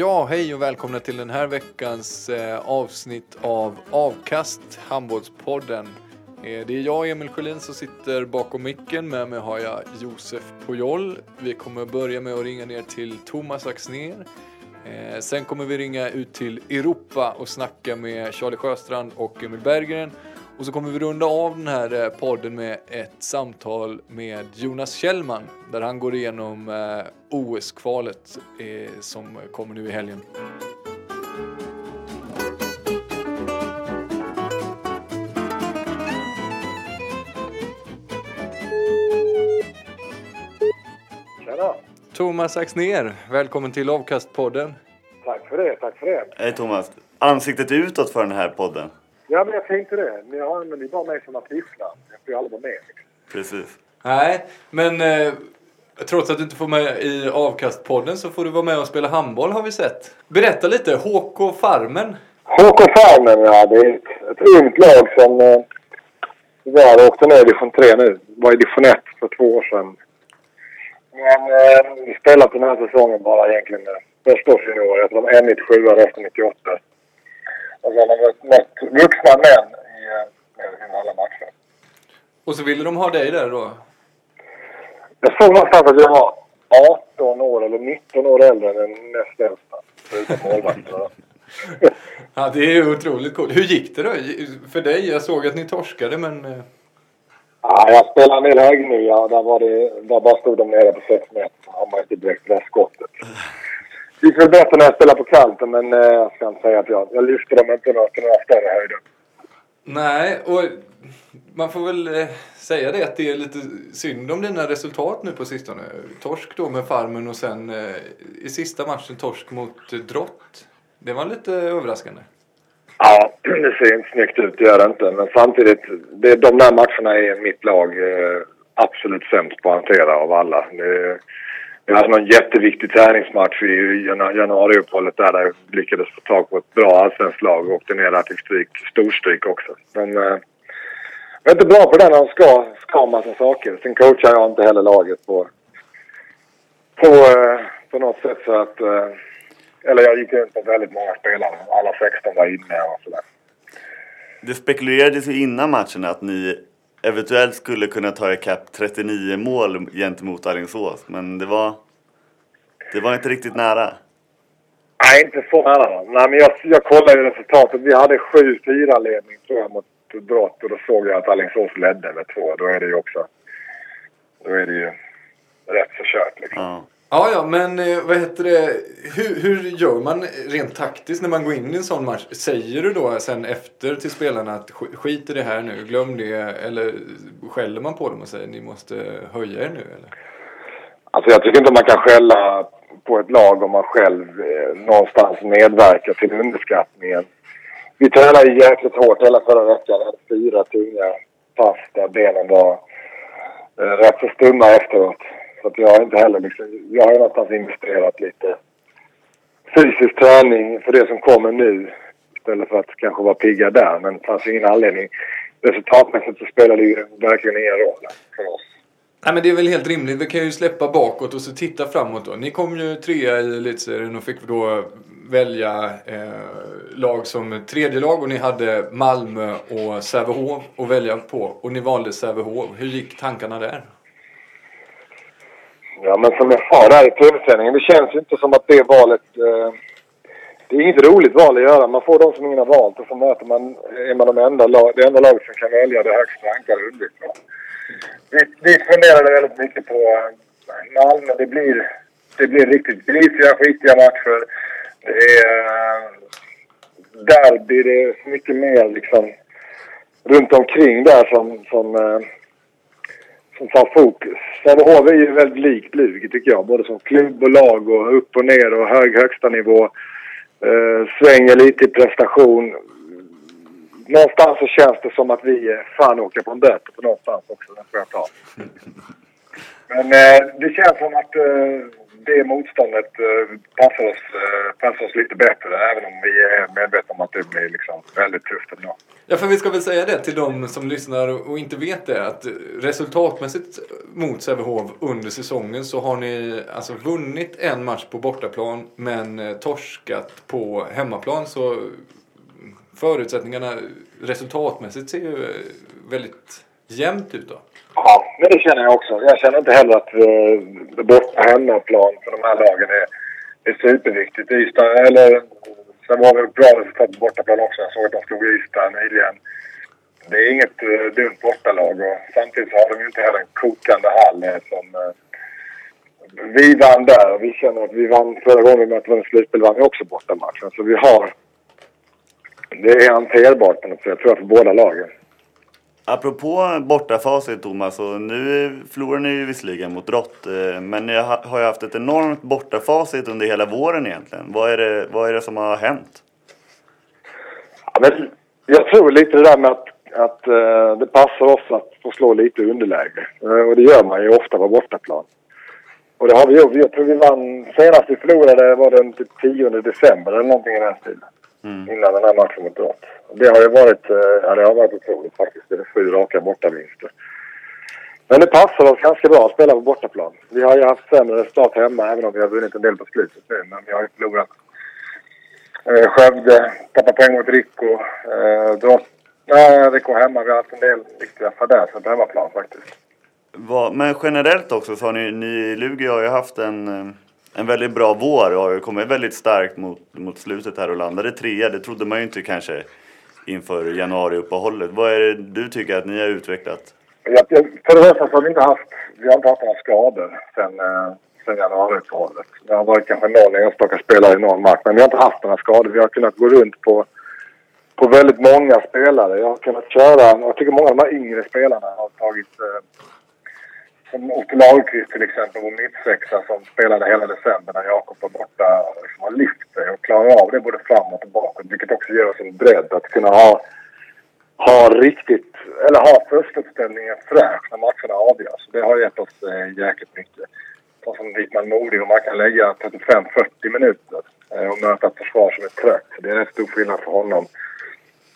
Ja, hej och välkomna till den här veckans eh, avsnitt av Avkast, Handbollspodden. Eh, det är jag, Emil Sjölin, som sitter bakom micken. Med mig har jag Josef Pujol. Vi kommer börja med att ringa ner till Thomas Axner. Eh, sen kommer vi ringa ut till Europa och snacka med Charlie Sjöstrand och Emil Berggren. Och så kommer vi runda av den här eh, podden med ett samtal med Jonas Kjellman där han går igenom eh, OS-kvalet eh, som kommer nu i helgen. Tjena! Thomas Axner, välkommen till Avkastpodden. Tack för det, tack för det. Hej Thomas. Ansiktet utåt för den här podden. Ja, men jag tänkte det. Ni använder ju bara mig som artistnamn. Jag får ju aldrig vara med. Precis. Nej, men eh, trots att du inte får med i Avkastpodden så får du vara med och spela handboll har vi sett. Berätta lite, HK Farmen. HK Farmen, ja. Det är ett, ett ungt lag som eh, åkte ner i division 3 nu. Var i division 1 för två år sedan. Men eh, vi spelat den här säsongen bara egentligen eh, förstaårsjuniorer. Jag tror de är 97 resten 98. Och så har mött vuxna män i eh, alla matcher. Och så ville de ha dig där då? Jag såg någonstans att jag var 18 år eller 19 år äldre än den näst äldsta. Förutom målvakterna. Ja, det är otroligt coolt. Hur gick det då för dig? Jag såg att ni torskade men... eh, Ja, jag spelade en del högnia. Där, var det, där bara stod de nere på 6 meter. Har man inte direkt det där skottet. Det gick väl bättre när jag spelade på kanten men eh, jag ska inte säga att jag, jag lyfte dem inte några, till några större höjder. Nej, och man får väl eh, säga det att det är lite synd om dina resultat nu på sistone. Torsk då med Farmen och sen eh, i sista matchen torsk mot eh, Drott. Det var lite överraskande. Ja, det ser inte snyggt ut, det gör det inte. Men samtidigt, det, de där matcherna är mitt lag eh, absolut sämst på att hantera av alla. Det, vi hade någon jätteviktig träningsmatch i januariuppehållet där, där jag lyckades få tag på ett bra allsvenskt lag och åkte ner där till stryk, storstryk också. Men eh, jag är inte bra på det när de ska, ska massa saker. Sen coachar jag inte heller laget på, på, eh, på något sätt så att... Eh, eller jag gick runt med väldigt många spelare. Alla 16 var inne och sådär. Det spekulerades ju innan matchen att ni eventuellt skulle kunna ta ikapp 39 mål gentemot Alingsås. Men det var, det var inte riktigt nära. Nej, inte så nära. Nej, men jag, jag kollade resultatet. Vi hade 7-4 ledning tror jag mot Drott och då såg jag att Alingsås ledde med två. Då är det ju också... Då är det ju rätt så kört liksom. Ja. Ja, ja, men eh, vad heter det? Hur, hur gör man rent taktiskt när man går in i en sån match? Säger du då sen efter till spelarna att sk- skit i det här nu, glöm det? Eller skäller man på dem och säger ni måste höja er nu? Eller? Alltså jag tycker inte man kan skälla på ett lag om man själv eh, någonstans medverkar till underskattningen. Vi tränade jäkligt hårt hela förra veckan. Fyra tunga pass där benen var eh, rätt så stumma efteråt. Så att jag har inte heller liksom, jag har någonstans investerat lite fysisk träning för det som kommer nu. Istället för att kanske vara pigga där. Men det fanns ingen anledning. resultatmässigt så spelar det ju verkligen ingen roll för oss. Nej, men det är väl helt rimligt. Vi kan ju släppa bakåt och så titta framåt då. Ni kom ju trea i elitserien och fick då välja eh, lag som tredje lag och ni hade Malmö och Sävehof att välja på och ni valde Sävehof. Hur gick tankarna där? Ja, men som jag sa där i tv-sändningen, det känns ju inte som att det valet... Eh, det är inget roligt val att göra. Man får de som ingen har valt och så möter man, är man de enda, det enda laget som kan välja det högst rankade undvikna. Vi, vi funderade väldigt mycket på eh, Malmö. Det blir, det blir riktigt grisiga, skitiga matcher. Det är... Eh, Det är det mycket mer liksom runt omkring där som, som, eh, som tar fokus. Sävehof är ju väldigt likt Lugi tycker jag. Både som klubb och lag och upp och ner och hög högsta nivå. Eh, svänger lite i prestation. Någonstans så känns det som att vi eh, fan åker på en böter på någonstans också. Den får jag ta. Men eh, det känns som att eh, det motståndet eh, passar, oss, eh, passar oss lite bättre. Även om vi är medvetna om att det blir liksom väldigt tufft ändå. Ja, för vi ska väl säga det till de som lyssnar och inte vet det. Att resultatmässigt mot Sävehof under säsongen så har ni alltså vunnit en match på bortaplan men eh, torskat på hemmaplan. Så förutsättningarna resultatmässigt ser ju väldigt jämnt ut då. Ja, men det känner jag också. Jag känner inte heller att eh, borta hemmaplan för de här lagen är, är superviktigt. Ystad, eller sen var det bra resultat på bortaplan också. Jag såg att de slog Ystad nyligen. Det är inget eh, dumt bortalag och samtidigt så har de ju inte heller en kokande hall eh, som eh, vi vann där. Vi känner att vi vann förra gången vi mötte en slutspel vann vi också bortamatchen. Så vi har... Det är hanterbart på något sätt, tror jag, för båda lagen. Apropå bortafacit Thomas, och nu förlorar ni ju visserligen mot Rott, eh, men ni har ju haft ett enormt bortafacit under hela våren egentligen. Vad är det, vad är det som har hänt? Ja, men jag tror lite det där med att, att uh, det passar oss att få slå lite underläge. Uh, och det gör man ju ofta på bortaplan. Och det har vi gjort. Jag tror vi vann, senast vi förlorade var den typ 10 december eller någonting i den stilen. Mm. Innan den här matchen mot Rott. Det har ju varit, eh, ja, det har varit otroligt faktiskt. Det är sju raka bortavinster. Men det passar oss ganska bra att spela på bortaplan. Vi har ju haft sämre start hemma även om vi har vunnit en del på slutet nu. Men vi har ju förlorat eh, Skövde, tappat poäng mot Rico. Eh, då, ja, Rico hemma. Vi har haft en del riktiga fadäser på hemmaplan faktiskt. Men generellt också så har ni, ni Lugi har ju haft en eh, en väldigt bra vår och har kommit väldigt starkt mot, mot slutet här och landade trea. Det trodde man ju inte kanske inför januariuppehållet. Vad är det du tycker att ni har utvecklat? Ja, för det första så har vi inte haft, vi har inte haft några skador sen, eh, sen januariuppehållet. Det har varit kanske någon enstaka spelare i någon match, men vi har inte haft några skador. Vi har kunnat gå runt på, på väldigt många spelare. Jag har kunnat köra, jag tycker många av de här yngre spelarna har tagit eh, som Otto Lagerqvist till exempel, vår mittsexa som spelade hela december när Jakob var borta. Liksom har lyft sig och klarar av det både framåt och bakåt. Vilket också ger oss en bredd att kunna ha, ha riktigt, eller ha förstauppställningen fräsch när matcherna avgörs. Det har gett oss eh, jäkligt mycket. Ta som Wittman Modig, och man kan lägga 35-40 minuter eh, och möta ett försvar som är trött. Det är en stor skillnad för honom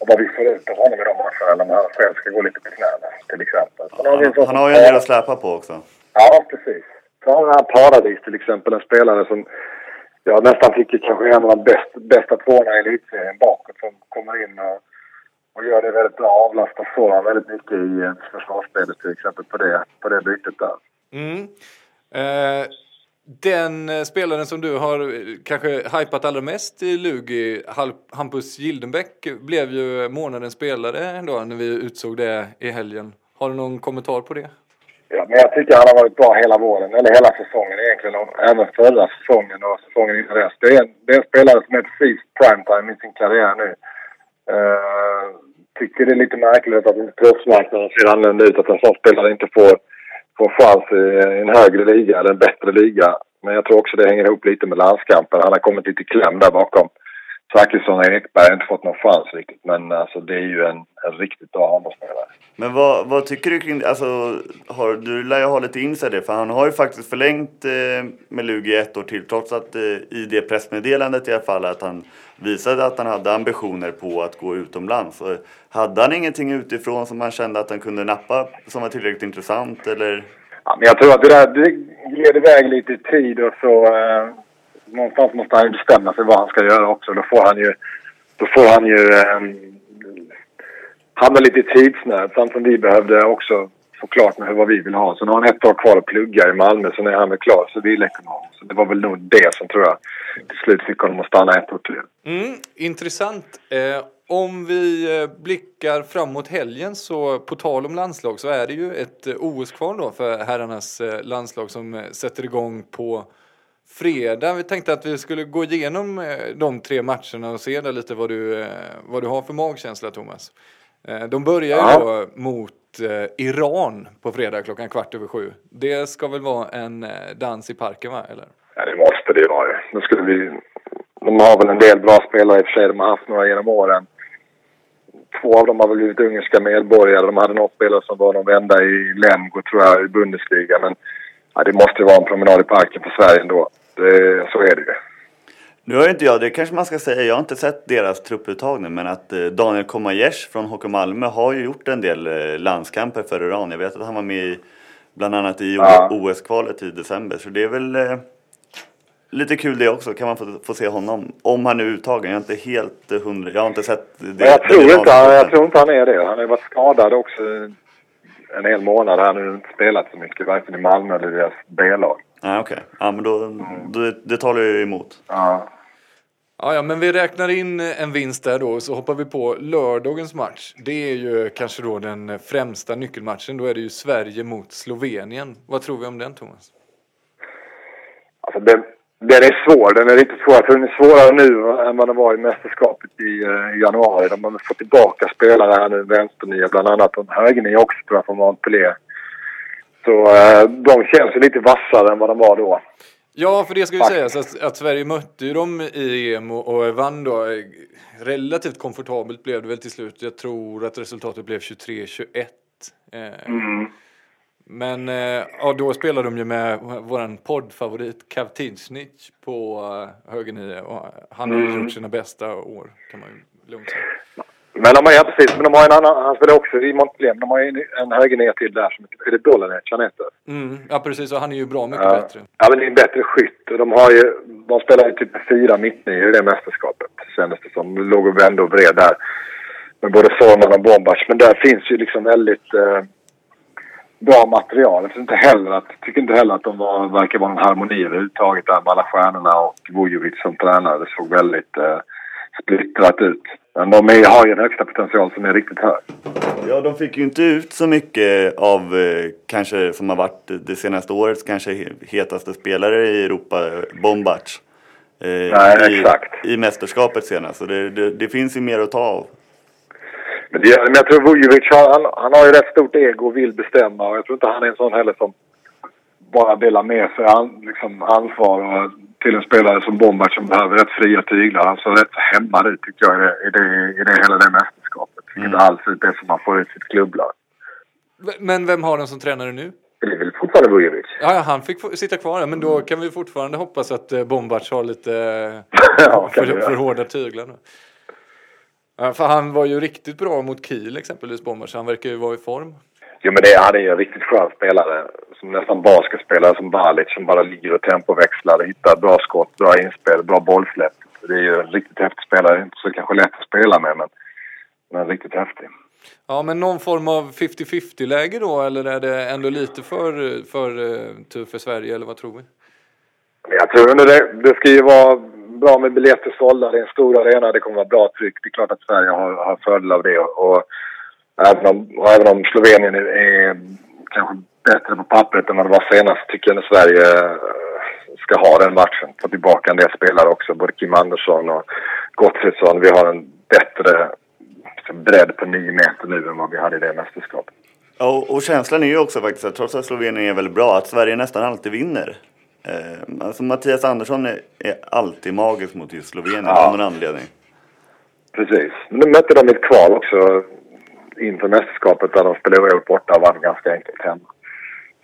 och vad vi får ut av honom i de matcherna när han själv ska gå lite på knäna till exempel. Han har, han har ju en del att släpa på också. Ja, precis. Så har här Paradis till exempel, en spelare som jag nästan tycker kanske är en av de bäst, bästa tvåorna i elitserien bakåt som kommer in och, och gör det väldigt bra, avlastar Soran väldigt mycket i eh, försvarsspelet till exempel på det, på det bytet där. Mm. Eh, den eh, spelaren som du har eh, kanske hypat allra mest i Lugi, Hampus Gildenbäck, blev ju månadens spelare ändå när vi utsåg det i helgen. Har du någon kommentar på det? Ja, men jag tycker han har varit bra hela våren, eller hela säsongen egentligen, och även förra säsongen och säsongen innan dess. Det är, en, det är en spelare som är precis primetime i sin karriär nu. Uh, tycker det är lite märkligt att proffsmarknaden ser annorlunda ut, att en sån spelare inte får få chans i en högre liga eller en bättre liga. Men jag tror också det hänger ihop lite med landskampen. Han har kommit lite i kläm där bakom Zachrisson och Ekberg har inte fått någon chans riktigt. Men alltså det är ju en, en riktigt bra handbollsspelare. Men vad, vad tycker du kring alltså, har, Du lär ju ha lite insider för han har ju faktiskt förlängt eh, med Lugi ett år till trots att eh, i det pressmeddelandet i alla fall att han visade att han hade ambitioner på att gå utomlands. Och hade han ingenting utifrån som han kände att han kunde nappa som var tillräckligt intressant eller? Ja, men jag tror att det där det gled iväg lite i tid och så eh, någonstans måste han ju bestämma sig vad han ska göra också. Då får han ju, då får han ju um, hamna lite i tidsnöd. Samt som vi behövde också få klart med vad vi vill ha. Så nu har han ett år kvar att plugga i Malmö. Sen är han väl klar civilekonom. Så det var väl nog det som tror jag till slut fick honom att stanna ett år till. Mm, intressant. Eh, om vi eh, blickar framåt helgen så på tal om landslag så är det ju ett eh, OS kvar då för herrarnas eh, landslag som sätter igång på fredag. Vi tänkte att vi skulle gå igenom de tre matcherna och se där lite vad du, vad du har för magkänsla Thomas. De börjar ju då mot Iran på fredag klockan kvart över sju. Det ska väl vara en dans i parken va, eller? Ja det måste det vara. Nu skulle vi... De har väl en del bra spelare i och för sig. De har haft några genom åren två av dem har väl blivit ungerska medborgare. De hade någon spelare som var någon vända i Lemgo, tror jag, i Bundesliga. Men ja, det måste ju vara en promenad i parken för Sverige ändå. Det, så är det ju. Nu har inte jag, det kanske man ska säga, jag har inte sett deras trupputtagning men att eh, Daniel Komayesh från Hockey Malmö har ju gjort en del eh, landskamper för Iran. Jag vet att han var med i, bland annat i ja. OS-kvalet i december så det är väl eh, lite kul det också, kan man få, få se honom. Om han är uttagen, jag är inte helt hundra, jag har inte sett det. Jag tror, inte, han, jag tror inte han är det. Han har ju varit skadad också en hel månad. Han har inte spelat så mycket, varken i Malmö eller i deras B-lag. Ah, Okej, okay. ja men då, då, det talar ju emot. Ja. Ja, ja, men vi räknar in en vinst där då så hoppar vi på lördagens match. Det är ju kanske då den främsta nyckelmatchen. Då är det ju Sverige mot Slovenien. Vad tror vi om den, Thomas? Alltså det, den är svår. Den är riktigt svår. Jag tror den är svårare nu än vad den var i mästerskapet i, uh, januari. De har fått tillbaka spelare här nu, vänsternia bland annat. Och högernia också tror jag från Montpellier. Så uh, de känns ju lite vassare än vad de var då. Ja, för det ska ju sägas att, att, Sverige mötte ju dem i EM och, och vann då. Relativt komfortabelt blev det väl till slut. Jag tror att resultatet blev 23-21. Eh, mm. Men eh, ja, då spelar de ju med vår poddfavorit Kavtinsnic på uh, högernie och han har mm. gjort sina bästa år kan man ju lugnt säga. Men de har, ja, precis, men de har en annan, han spelar också i Montpellier, de har en, en högernie till där som är det Dolanec han heter? Mm, ja precis, och han är ju bra mycket ja. bättre. Ja men det är en bättre skytt och de har ju, de spelar ju typ fyra mittnior i det mästerskapet kändes det som. Låg och vände och vred där. Med både Sorman och Bombac, men där finns ju liksom väldigt eh, bra material. Jag inte heller att, tycker inte heller att de var, verkar vara en harmoni överhuvudtaget där med alla stjärnorna och Vujovic som tränare. Det såg väldigt eh, splittrat ut. Men de är, har ju en högsta potential som är riktigt hög. Ja, de fick ju inte ut så mycket av eh, kanske som har varit det senaste årets kanske hetaste spelare i Europa, Bombac. Eh, Nej, i, exakt. I mästerskapet senast. Så det, det, det finns ju mer att ta av. Men, det, men jag tror Vujovic, han, han har ju rätt stort ego och vill bestämma och jag tror inte han är en sån heller som bara delar med sig an, liksom, ansvar och, till en spelare som Bombac som behöver rätt fria tyglar. Han såg rätt hämmad ut tycker jag i det, i det, i det hela det mästerskapet. Mm. Inte alls ut det som man får ut sitt klubblag. Men vem har den som tränare nu? Det är väl fortfarande Vujovic. Ja, ja, han fick sitta kvar men då kan vi fortfarande hoppas att eh, Bombac har lite ja, för, för hårda tyglar nu. Ja, för han var ju riktigt bra mot Kiel exempelvis, så han verkar ju vara i form. Jo men det, han är ju en riktigt skön spelare. Som nästan basketspelare som Balic som bara ligger och tempoväxlar, hittar bra skott, bra inspel, bra bollsläpp. Det är ju en riktigt häftig spelare. Inte så kanske lätt att spela med men, men riktigt häftig. Ja men någon form av 50-50 läge då eller är det ändå lite för, för uh, tur för Sverige eller vad tror vi? Jag tror ändå det, det ska ju vara bra med biljetter sålda. Det är en stor arena. Det kommer vara bra tryck. Det är klart att Sverige har, har fördel av det. Och, även, om, och även om Slovenien är, är kanske bättre på pappret än vad det var senast tycker jag att Sverige eh, ska ha den matchen. Få tillbaka en del spelare också. Både Kim Andersson och Gottfridsson. Vi har en bättre liksom, bredd på nio meter nu än vad vi hade i det mästerskapet. Ja, och känslan är ju också faktiskt att trots att Slovenien är väldigt bra, att Sverige nästan alltid vinner. Eh, alltså Mattias Andersson är, är alltid magisk mot just Slovenien ja. av någon anledning. Precis. Men nu mötte de ett kval också inför mästerskapet där de spelade oavgjort borta och vann ganska enkelt hemma.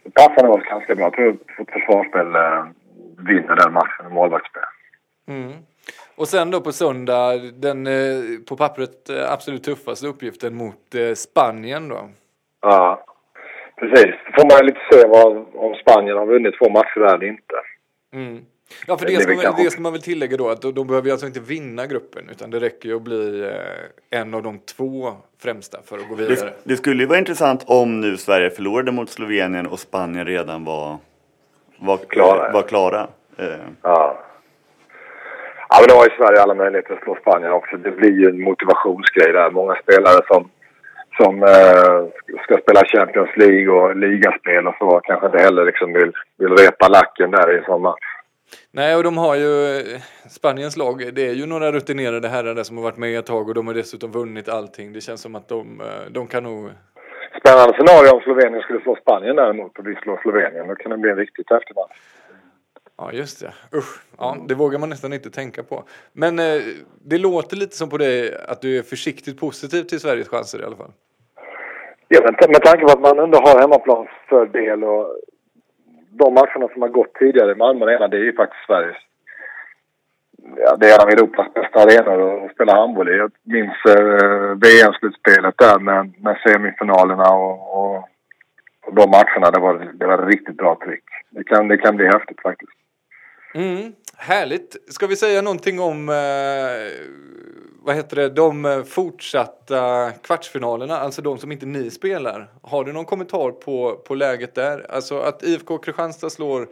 Det passade oss ganska bra. Jag tror att försvarsspel eh, vinner den matchen i målvaktsspel. Mm. Och sen då på söndag, den eh, på pappret eh, absolut tuffaste uppgiften mot eh, Spanien då. Ja, precis. Då får man lite se vad, om Spanien har vunnit två matcher där eller inte. Mm. Ja, för Det det ska, man, det ska man väl tillägga då att de, de behöver ju alltså inte vinna gruppen utan det räcker ju att bli eh, en av de två främsta för att gå vidare. Det, det skulle ju vara intressant om nu Sverige förlorade mot Slovenien och Spanien redan var, var Klara, ja. Var klara. Eh, Ja. Ja, men då har ju Sverige alla möjligheter att slå Spanien också. Det blir ju en motivationsgrej där. Många spelare som, som eh, ska spela Champions League och ligaspel och så kanske inte heller liksom vill, vill repa lacken där i en sån match. Nej, och de har ju Spaniens lag. Det är ju några rutinerade herrar där som har varit med ett tag och de har dessutom vunnit allting. Det känns som att de, eh, de kan nog... Spännande scenario om Slovenien skulle slå Spanien däremot och vi slår Slovenien. Då kan det bli en riktigt häftig match. Ja, just det. Usch. Ja, det vågar man nästan inte tänka på. Men eh, det låter lite som på dig att du är försiktigt positiv till Sveriges chanser i alla fall. Ja, men med tanke på att man ändå har hemmaplansfördel och de matcherna som har gått tidigare i Malmö Arena, det är ju faktiskt Sveriges... Ja, det är en av Europas bästa arenor att spela handboll i. Jag minns eh, VM-slutspelet där med, med semifinalerna och, och, och de matcherna. Det var, det var riktigt bra tryck. Det kan, det kan bli häftigt faktiskt. Mm, härligt. Ska vi säga någonting om eh, vad heter det, de eh, fortsatta kvartsfinalerna, alltså de som inte ni spelar. Har du någon kommentar på, på läget där? Alltså att IFK Kristianstad slår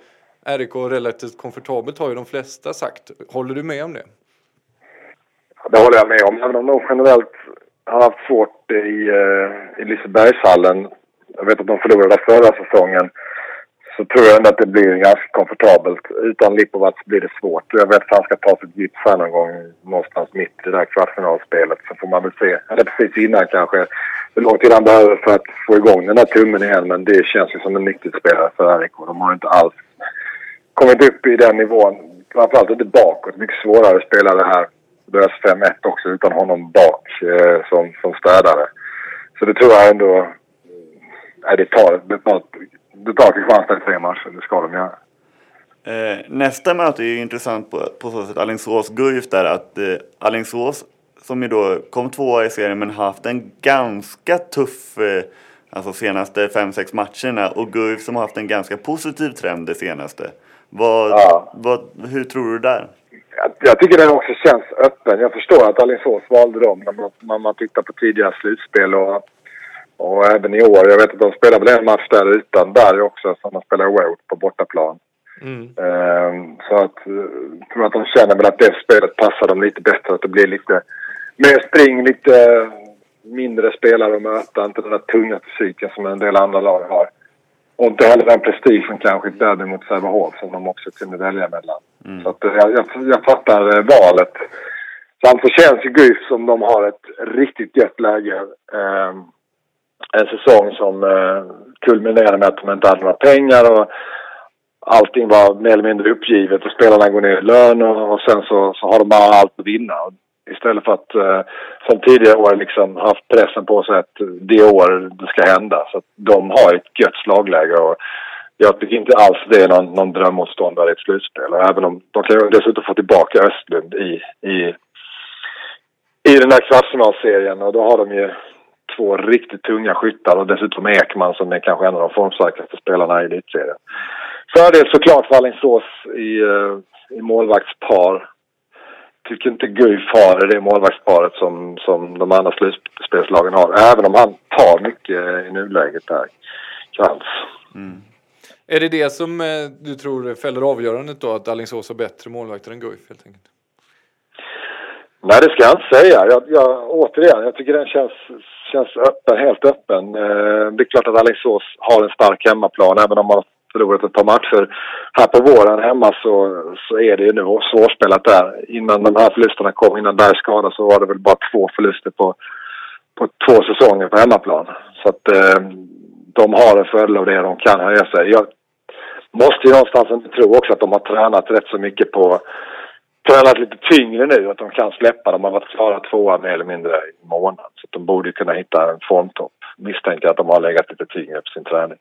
RIK relativt komfortabelt har ju de flesta sagt. Håller du med om det? Det håller jag med om. Även om de generellt har haft svårt i, eh, i Lisebergshallen. Jag vet att de förlorade förra säsongen. Så tror jag ändå att det blir ganska komfortabelt. Utan Lipovac blir det svårt. Jag vet att han ska ta sitt gips här någon gång någonstans mitt i det här kvartsfinalspelet. Så får man väl se. Eller precis innan kanske. Hur lång tid han behöver för att få igång den där tummen igen. Men det känns ju som en nyckelspelare för RIK. De har inte alls kommit upp i den nivån. Framförallt inte bakåt. Mycket svårare att spela det här. Deras 5-1 också utan honom bak eh, som, som städare. Så det tror jag ändå... Nej, det tar, det tar, det tar Kristianstad i tre matcher. Det ska de göra. Eh, nästa möte är ju intressant på, på så sätt Alingsås-Guif där att eh, Alingsås som ju då kom tvåa i serien men haft en ganska tuff eh, alltså senaste 5-6 matcherna och Guif som har haft en ganska positiv trend det senaste. Vad, Ja. vad, hur tror du där? Jag, jag tycker den också känns öppen. Jag förstår att Alingsås valde dem när man, när man tittar på tidigare slutspel och, och även i år. Jag vet att de spelar väl en match där utan Berg också som de spelar oavgjort på bortaplan. Mm. Ehm, så att, eh, jag tror att de känner väl att det spelet passar dem lite bättre. Att det blir lite mer spring, lite mindre spelare att möta. Inte den där tunga fysiken som en del andra lag har. Och inte heller den prestigen kanske i derby mot Sävehof som de också kunde välja mellan. Så att, eh, jag, jag, jag fattar eh, valet. Samtidigt känns ju Guif som de har ett riktigt gött läge. Ehm, en säsong som eh, kulminerade med att de inte hade några pengar och allting var mer eller mindre uppgivet och spelarna går ner i lön och, och sen så, så har de bara allt att vinna. Och Istället för att eh, som tidigare år liksom haft pressen på sig att det år det ska hända. Så att de har ett gött slagläge och jag tycker inte alls det är någon, någon drömmotståndare i ett slutspel. Även om de kan dessutom få tillbaka Östlund i, i, i den här kvartsfinalserien och då har de ju två riktigt tunga skyttar och dessutom Ekman som är kanske en av de formstarkaste spelarna i elitserien. Fördel såklart för Alingsås i, eh, i målvaktspar. Tycker inte Guif har det målvaktsparet som, som de andra slutspelslagen har. Även om han tar mycket i nuläget där. Krantz. Mm. Är det det som eh, du tror fäller avgörandet då? Att Alingsås har bättre målvakter än Guif helt enkelt? Nej, det ska jag inte säga. Jag, jag, återigen, jag tycker den känns, känns öppen, helt öppen. Eh, det är klart att Alingsås har en stark hemmaplan. Även om man har förlorat ett par matcher här på våren hemma så, så är det ju nu svårspelat där. Innan de här förlusterna kom, innan Berg skadade, så var det väl bara två förluster på, på två säsonger på hemmaplan. Så att eh, de har en fördel av det. De kan höja sig. Jag måste ju någonstans inte tro också att de har tränat rätt så mycket på tränat lite tyngre nu. Att de kan släppa. De har varit klara tvåa mer eller mindre i månad. Så de borde kunna hitta en formtopp. Misstänker att de har legat lite tyngre på sin träning.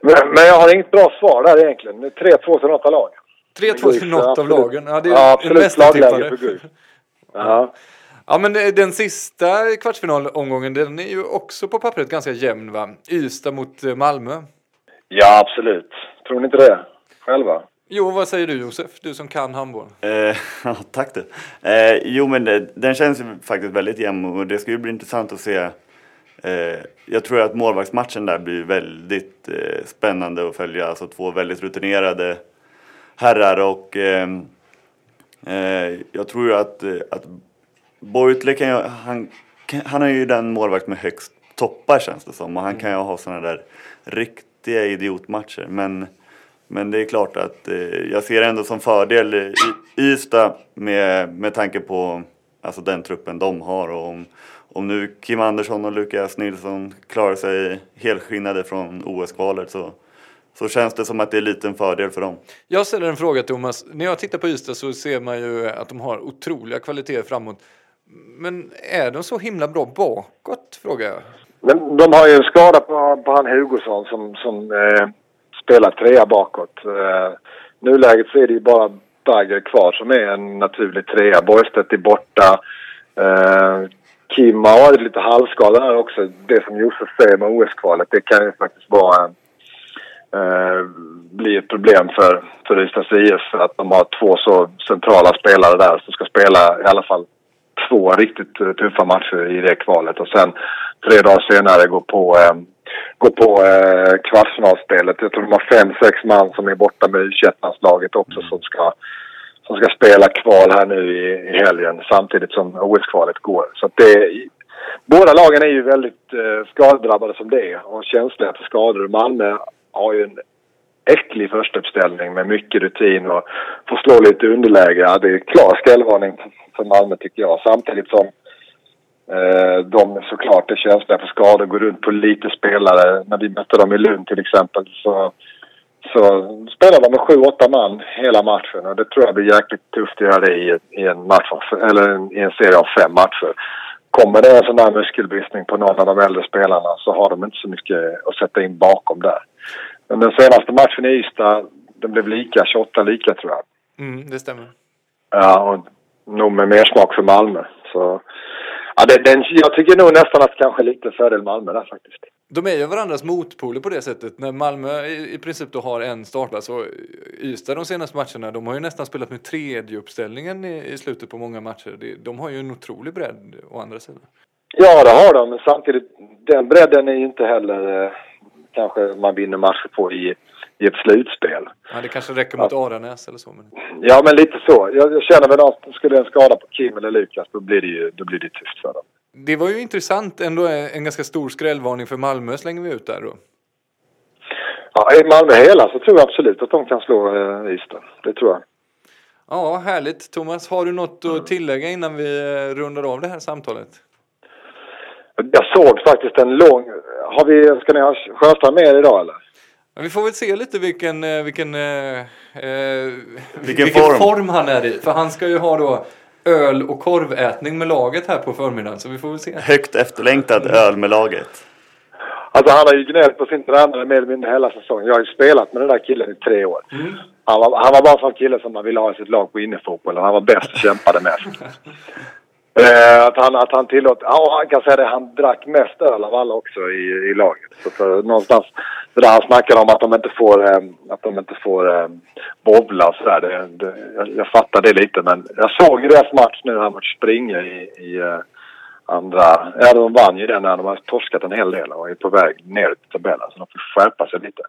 Men, men jag har inget bra svar där egentligen. 3-2 till något av lagen. 3-2 till något av lagen. Ja, det är Ja, absolut. Slagläge för Guif. Ja. Ja men den sista kvartsfinalomgången den är ju också på pappret ganska jämn va? Ystad mot eh, Malmö. ja, absolut. Tror ni inte det? Själva? Jo vad säger du Josef? Du som kan handboll. Eh, tack du. Eh, jo, men det, den känns ju faktiskt väldigt jämn och det ska ju bli intressant att se. Eh, jag tror att målvaktsmatchen där blir väldigt eh, spännande att följa. Alltså två väldigt rutinerade herrar och eh, eh jag tror ju att, eh, att Bortle kan ju, han, kan, han är ju den målvakt med högst toppar känns det som och han kan ju ha sådana där riktiga idiotmatcher. Men, men det är klart att eh, jag ser ändå som fördel i Ystad med, med tanke på alltså den truppen de har och om, om nu Kim Andersson och Lukas Nilsson klarar sig helskinnade från OS-kvalet så, så känns det som att det är lite en fördel för dem. Jag ställer en fråga Thomas. När jag tittar på Ystad så ser man ju att de har otroliga kvaliteter framåt. Men är de så himla bra bakåt? Frågar jag. Men de har ju en skada på, på han Hugosson som, som eh, spela trea bakåt. Eh, nuläget så är det ju bara Bagger kvar som är en naturlig trea. Borgstedt är borta. Eh, Kim har varit lite halvskadad här också. Det som Josef säger med OS-kvalet, det kan ju faktiskt vara eh, bli ett problem för, för Ystads IF för att de har två så centrala spelare där som ska spela i alla fall två riktigt tuffa matcher i det kvalet och sen tre dagar senare gå på, eh, gå på eh, kvartsfinalspelet. Jag tror de har fem, sex man som är borta med u laget också som ska, som ska spela kval här nu i, i helgen samtidigt som OS-kvalet går. Så att det, båda lagen är ju väldigt eh, skadedrabbade som det är och känsliga för skador. Malmö har ju en äcklig förstauppställning med mycket rutin och får slå lite underläge. Ja, det är klar skrällvarning för Malmö tycker jag. Samtidigt som de såklart är känsliga för skador, går runt på lite spelare. När vi mötte dem i Lund till exempel så, så spelar de med sju, åtta man hela matchen och det tror jag blir jäkligt tufft att göra i, i en match eller i en serie av fem matcher. Kommer det en sån där muskelbristning på någon av de äldre spelarna så har de inte så mycket att sätta in bakom där. Men den senaste matchen i Ystad, den blev lika, 28 lika tror jag. Mm, det stämmer. Ja, och nog med mer smak för Malmö. Så, ja, det, den, jag tycker nog nästan att kanske lite fördel Malmö där faktiskt. De är ju varandras motpoler på det sättet. När Malmö i, i princip då har en startplats och Ystad de senaste matcherna, de har ju nästan spelat med tredje uppställningen i, i slutet på många matcher. Det, de har ju en otrolig bredd å andra sidan. Ja, det har de, men samtidigt, den bredden är ju inte heller eh, kanske man vinner matcher på i, i ett slutspel. Ja, det kanske räcker mot Aranäs eller så. Men... Ja, men lite så. Jag, jag känner väl att skulle en skada på Kim eller Lukas, då blir det ju då blir det tufft för dem. Det var ju intressant, ändå en ganska stor skrällvarning för Malmö slänger vi ut där då. Ja, är Malmö hela så tror jag absolut att de kan slå eh, Ystad. Det tror jag. Ja, härligt. Thomas, har du något att tillägga innan vi eh, rundar av det här samtalet? Jag såg faktiskt en lång... Har vi, ska ni ha Sjöstrand med er idag eller? Ja, vi får väl se lite vilken, eh, vilken, eh, eh, Vilken form. han är i. För han ska ju ha då öl och korvätning med laget här på förmiddagen. Så vi får väl se. Högt efterlängtad öl med laget. Alltså han har ju gnällt på sin tränare mer eller mindre hela säsongen. Jag har ju spelat med den där killen i tre år. Han, var, han var bara en sån kille som man ville ha i sitt lag på innefotbollen. Han var bäst och kämpade mest. Eh, att han, att han tillåt, ja han kan säga det, han drack mest öl av alla också i, i laget. Så för, eh, någonstans, det där han snackade om att de inte får, eh, att de inte får eh, bowla och sådär. Det, det, jag, jag fattar det lite men jag såg ju deras match nu här mot Springe i, i eh, andra, ja de vann ju den när de har torskat en hel del och är på väg ner i tabellen så de får skärpa sig lite.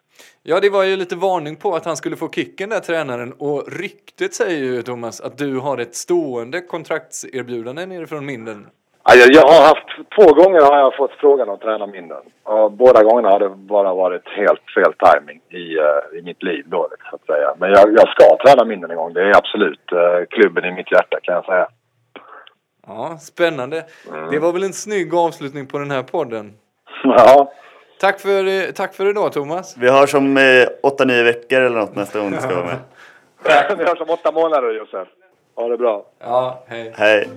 Ja, det var ju lite varning på att han skulle få kicken där tränaren. Och ryktet säger ju Thomas att du har ett stående kontraktserbjudande nerifrån Minden. Ja, jag, jag har haft, två gånger har jag fått frågan att träna Minden. Och båda gångerna har det bara varit helt fel timing i, eh, i mitt liv då, så att säga. Men jag, jag ska träna Minden en gång. Det är absolut eh, klubben i mitt hjärta kan jag säga. Ja, spännande. Det var väl en snygg avslutning på den här podden. Ja, Tack för, eh, tack för idag Thomas. Vi hörs om eh, 8-9 veckor eller något nästa gång du ska vara med. vi hörs om åtta månader Josef. Ha det bra. Ja, hej. Hej.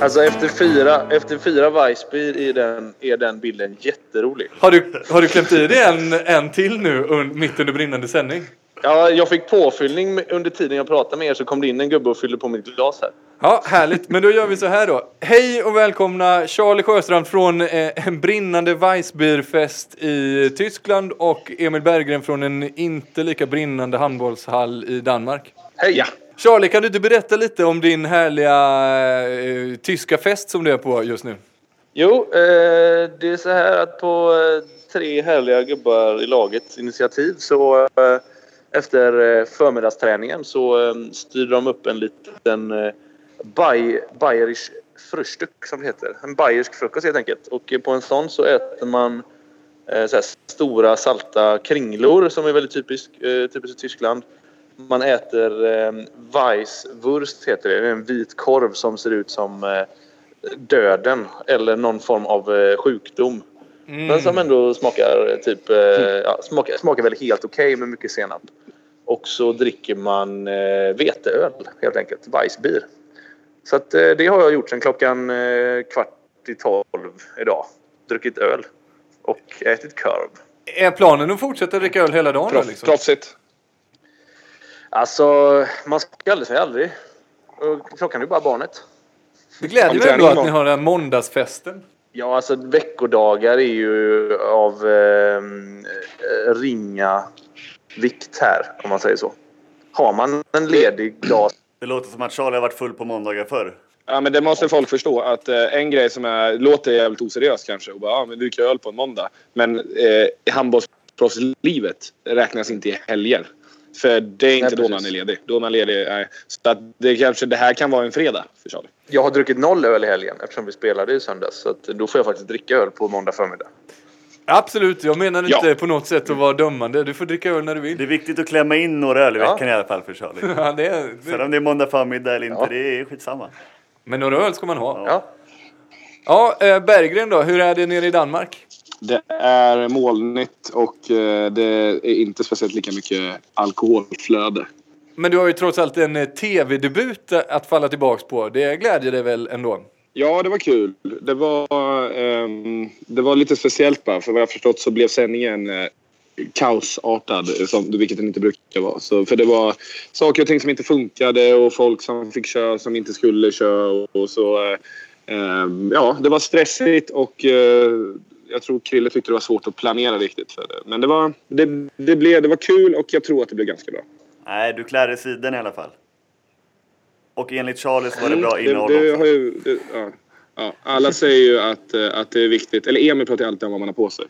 Alltså efter fyra, efter fyra Weissbier är den, är den bilden jätterolig. Har du, har du klämt i dig en, en till nu un, mitt under brinnande sändning? Ja, jag fick påfyllning under tiden jag pratade med er så kom det in en gubbe och fyllde på mitt glas här. Ja, härligt. Men då gör vi så här då. Hej och välkomna Charlie Sjöstrand från eh, en brinnande Weissbierfest i Tyskland och Emil Berggren från en inte lika brinnande handbollshall i Danmark. Hej! Ja. Charlie, kan du inte berätta lite om din härliga eh, tyska fest som du är på just nu? Jo, eh, det är så här att på eh, tre härliga gubbar i lagets initiativ så eh, efter eh, förmiddagsträningen så eh, styrde de upp en liten eh, Bay, Bayerisch Frühstück som det heter. En bayersk frukost helt enkelt. Och eh, på en sån så äter man eh, så här stora salta kringlor som är väldigt typisk, eh, typiskt i Tyskland. Man äter eh, Weisswurst heter det. Det är en vit korv som ser ut som eh, döden eller någon form av eh, sjukdom. Men som ändå smakar eh, typ eh, ja, smakar, smakar väl helt okej med mycket senap. Och så dricker man eh, veteöl helt enkelt, Weissbier. Så att, eh, det har jag gjort sedan klockan eh, kvart i tolv idag. Druckit öl och ätit korv. Är planen att fortsätta dricka öl hela dagen? då, liksom? Proffsigt. Alltså, man ska aldrig säga aldrig. Och klockan är ju bara barnet. Det gläder mig ändå att ni har den här måndagsfesten. Ja, alltså veckodagar är ju av eh, ringa vikt här, om man säger så. Har man en ledig dag Det låter som att Charlie har varit full på måndagar förr. Ja, men det måste folk förstå. Att eh, En grej som är, låter jävligt oseriös kanske. Och bara, ja, men dricka öl på en måndag. Men eh, handbollsproffslivet räknas inte i helger. För det är inte Nej, då man är ledig. Då är man ledig. Nej. Så att det, kanske, det här kan vara en fredag för Charlie. Jag har druckit noll öl i helgen eftersom vi spelade i söndags. Så att då får jag faktiskt dricka öl på måndag förmiddag. Absolut, jag menar Ja. inte på något sätt att vara dömande. Du får dricka öl när du vill. Det är viktigt att klämma in några öl i Ja. veckan i alla fall för Charlie. Ja, det är, Sen det, om det är måndag förmiddag eller inte, Ja. det är skitsamma. men några öl ska man ha. Ja. Ja, eh, Berggren då, hur är det nere i Danmark? Det är molnigt och eh, det är inte speciellt lika mycket alkoholflöde. Men du har ju trots allt en eh, tv-debut att falla tillbaks på. Det glädjer dig väl ändå? Ja, det var kul. Det var, ehm, det var lite speciellt bara. För vad jag förstått så blev sändningen eh, kaosartad, som, vilket den inte brukar vara. Så, för det var saker och ting som inte funkade och folk som fick köra som inte skulle köra. Och, och så, eh, ehm, ja, det var stressigt och eh, jag tror Krille tyckte det var svårt att planera riktigt. För det. Men det var, det, det, blev, det var kul och jag tror att det blev ganska bra. Nej, du klär dig sidan i alla fall. Och enligt Charlie så var det bra Mm, innehåll det, det har ju, det, ja, ja, alla säger ju att, eh, att det är viktigt. Eller Emil pratar ju alltid om vad man har på sig.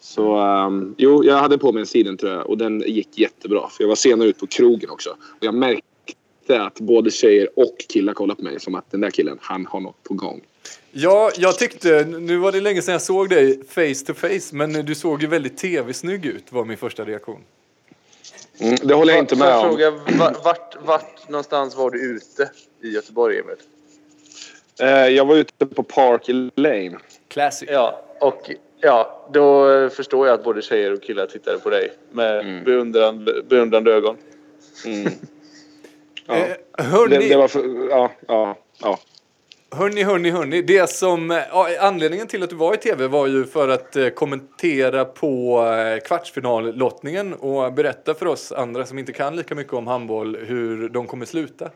Så um, jo, jag hade på mig en sidentröja och den gick jättebra. För jag var senare ut på krogen också. Och jag märkte att både tjejer och killar kollade på mig som att den där killen, han har något på gång. Ja, jag tyckte, nu var det länge sedan jag såg dig face to face, men du såg ju väldigt tv-snygg ut var min första reaktion. Mm, det håller jag inte med jag om. fråga, va- vart, vart någonstans var du ute i Göteborg, Emil? Eh, jag var ute på Park Lane. Classic. Ja, och ja, då förstår jag att både tjejer och killar tittade på dig med Mm. beundrande, beundrande ögon. Ja. Eh, hörni, Det, det var för, ja, ja, ja. Hörni, hörni, hörni. Det som, anledningen till att du var i tv var ju för att eh, kommentera på eh, kvartsfinallottningen och berätta för oss andra som inte kan lika mycket om handboll hur de kommer sluta.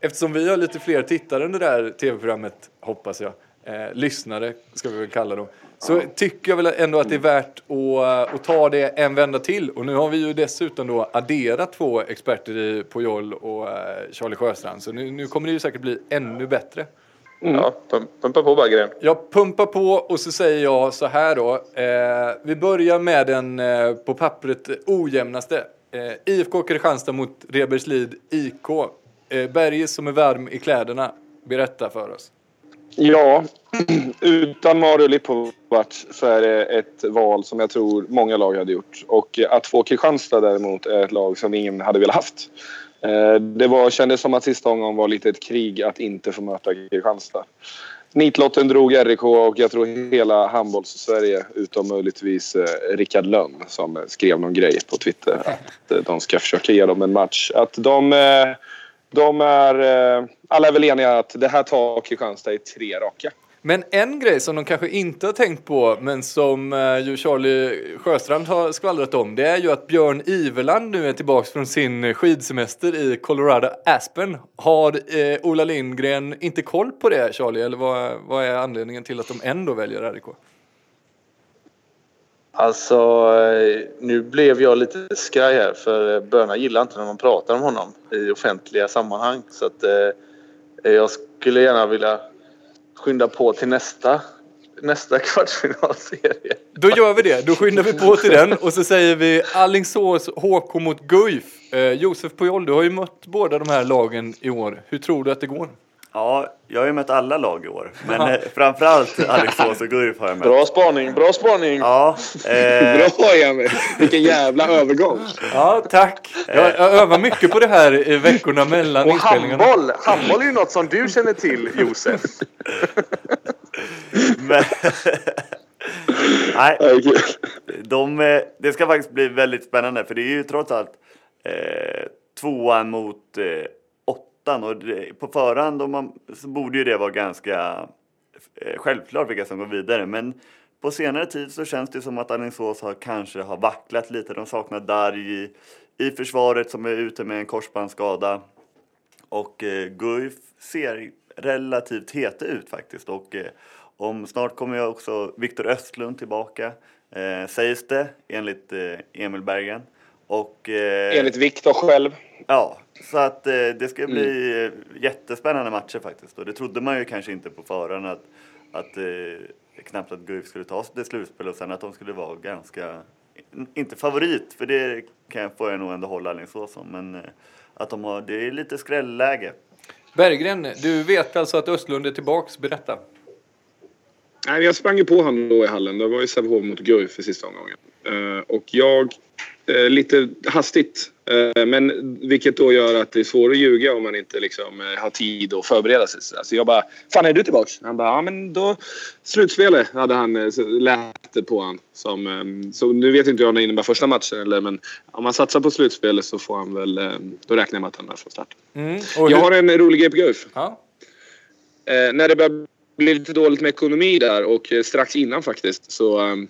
Eftersom vi har lite fler tittare än det där tv-programmet, hoppas jag, eh, lyssnare ska vi väl kalla dem, så tycker jag väl ändå att det är värt att, eh, att ta det en vända till. Och nu har vi ju dessutom då adderat två experter i Pujol och Charlie Sjöstrand, så nu, nu kommer det ju säkert bli ännu bättre. Ja, pum- pumpa på Berggren. Jag pumpar på och så säger jag så här då. Eh, vi börjar med den eh, på pappret ojämnaste. Eh, IFK Kristianstad mot Reberslid IK. Eh, Berge som är varm i kläderna. Berätta för oss. Ja, utan Mario Lipovac så är det ett val som jag tror många lag hade gjort. Och att få Kristianstad däremot är ett lag som ingen hade velat haft. Eh, det var, kändes som att sista omgången var lite ett krig att inte få möta Kristianstad. Nitlotten drog RIK och jag tror hela handbolls-Sverige utom möjligtvis eh, Rickard Lönn som skrev någon grej på Twitter att eh, de ska försöka ge dem en match. Att de, de är... Alla är väl eniga att det här tar Kristianstad i tre raka. Men en grej som de kanske inte har tänkt på, men som eh, ju Charlie Sjöstrand har skvallrat om, det är ju att Björn Iverland nu är tillbaks från sin skidsemester i Colorado Aspen. Har eh, Ola Lindgren inte koll på det, Charlie, eller vad, vad är anledningen till att de ändå väljer RIK? Alltså, eh, nu blev jag lite skraj här för eh, Börna gillar inte när man pratar om honom i offentliga sammanhang. Så att eh, jag skulle gärna vilja skynda på till nästa, nästa kvartsfinalserie. Då gör vi det. Då skyndar vi på till den och så säger vi Allingsås HK mot Guif. Eh, Josef Pujol, du har ju mött båda de här lagen i år. Hur tror du att det går? Ja, jag har ju mött alla lag i år. Men eh, framförallt Alingsås och Guif har jag mött. Bra spaning, bra spaning! Ja, eh, Bra Emil! Vilken jävla övergång! Ja, tack. Jag, jag övar mycket på det här i veckorna mellan Och inspelningarna. handboll! Handboll är ju något som du känner till, Josef. men... Nej, de, eh, det ska faktiskt bli väldigt spännande för det är ju trots allt eh, tvåan mot eh, åttan och det, på förhand om man, så borde ju det vara ganska eh, självklart vilka som går vidare men på senare tid så känns det som att Alingsås har kanske har vacklat lite. De saknar Darj i, i försvaret som är ute med en korsbandsskada. Och eh, Guif ser relativt heta ut faktiskt. Och eh, om snart kommer jag också Viktor Östlund tillbaka. Eh, sägs det enligt eh, Emil Bergen. Och, eh, Enligt Viktor själv. Ja, så att eh, det ska bli eh, jättespännande matcher faktiskt. Och det trodde man ju kanske inte på förhand att, att eh, knappt att Guif skulle ta sig till slutspel och sen att de skulle vara ganska, inte favorit, för det kan jag, får jag nog ändå hålla Alingsås som, men eh, att de har, det är lite skrälläge. Berggren, du vet alltså att Östlund är tillbaks. Berätta. Nej, jag sprang ju på honom då i hallen. Det var ju Sävehof mot Guif i sista omgången. Eh, och jag, eh, lite hastigt, eh, men vilket då gör att det är svårt att ljuga om man inte liksom, eh, har tid att förbereda sig. Så jag bara, fan är du tillbaks? Han bara, ja men då slutspelet hade han eh, lät det på han. Som, eh, så nu vet inte jag om det innebär första matchen eller men om man satsar på slutspelet så får han väl, eh, då räknar jag med att han är från start. Mm. Jag hur- har en rolig Guif. Ja. Eh, när det började bli lite dåligt med ekonomi där och eh, strax innan faktiskt så ehm,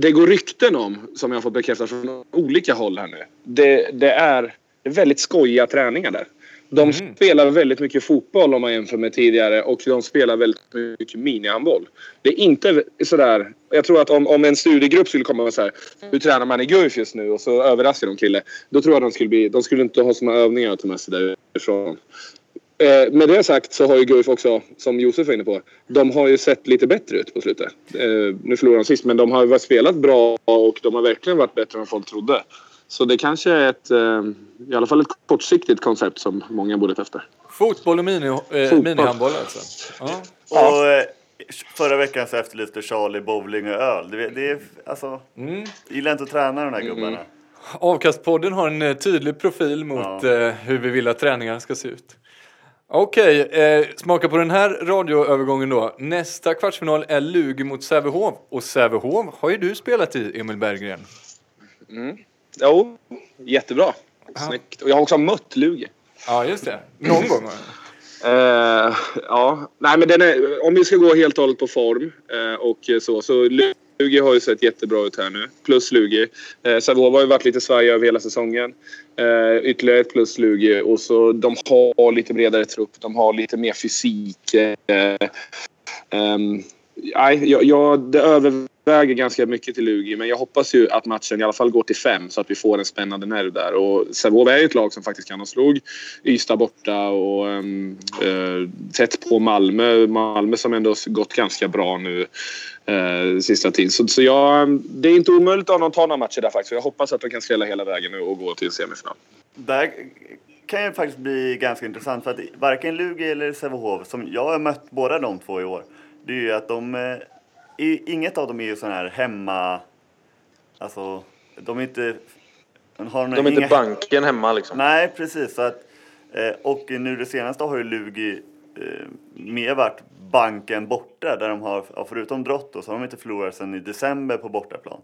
det går rykten om, som jag har fått bekräftat från olika håll här nu. Det, det är väldigt skojiga träningar där. De spelar väldigt mycket fotboll om man jämför med tidigare och de spelar väldigt mycket minihandboll. Det är inte sådär... Jag tror att om, om en studiegrupp skulle komma och säga hur tränar man i Guif just nu och så överraskar de kille. Då tror jag de skulle bli... De skulle inte ha så många övningar att ta med sig därifrån. Eh, med det sagt så har ju Guif också, som Josef var inne på, de har ju sett lite bättre ut på slutet. Eh, nu förlorade de sist, men de har ju spelat bra och de har verkligen varit bättre än folk trodde. Så det kanske är ett, eh, i alla fall ett kortsiktigt koncept som många borde testa. Fotboll och mini, eh, Fotboll. minihandboll alltså. Ja. Och eh, förra veckan så efterlyste Charlie bowling och öl. Det, det är alltså, Mm. gillar inte att träna de här gubbarna. Avkastpodden har en eh, tydlig profil mot eh, hur vi vill att träningarna ska se ut. Okej, eh, smaka på den här radioövergången då. Nästa kvartsfinal är Lugi mot Sävehof. Och Sävehof har ju du spelat i, Emil Berggren. Jo, jättebra. Snyggt. Och jag har också mött Lugi. Ja, just det. Någon gång. va? Eh, ja, nej men den är, om vi ska gå helt och hållet på form eh, och så. Så Lugi har ju sett jättebra ut här nu. Plus Lugi. Eh, Savova har ju varit lite svajiga över hela säsongen. Eh, ytterligare ett plus Lugi. Och så de har lite bredare trupp. De har lite mer fysik. Eh, ehm, nej, jag, jag, det överväger ganska mycket till Lugi men jag hoppas ju att matchen i alla fall går till fem så att vi får en spännande nerv där. Och Sävehof är ju ett lag som faktiskt kan. De slog Ystad borta och um, uh, tätt på Malmö. Malmö som ändå gått ganska bra nu uh, sista tiden. Så, så jag, ehm, det är inte omöjligt att de tar några matcher där faktiskt. Jag hoppas att de kan skrälla hela vägen nu och gå till semifinal. Där kan ju faktiskt bli ganska intressant för att varken Lugi eller Sävehof, som jag har mött båda de två i år, det är ju att de, eh, inget av dem är ju sån här hemma, alltså de är inte, har De är inte banken hemma liksom. Nej, precis. Så att, eh, och nu det senaste har ju Lugi eh, mer varit banken borta där de har, ja, förutom Drott då, så har de inte förlorat sedan i december på bortaplan.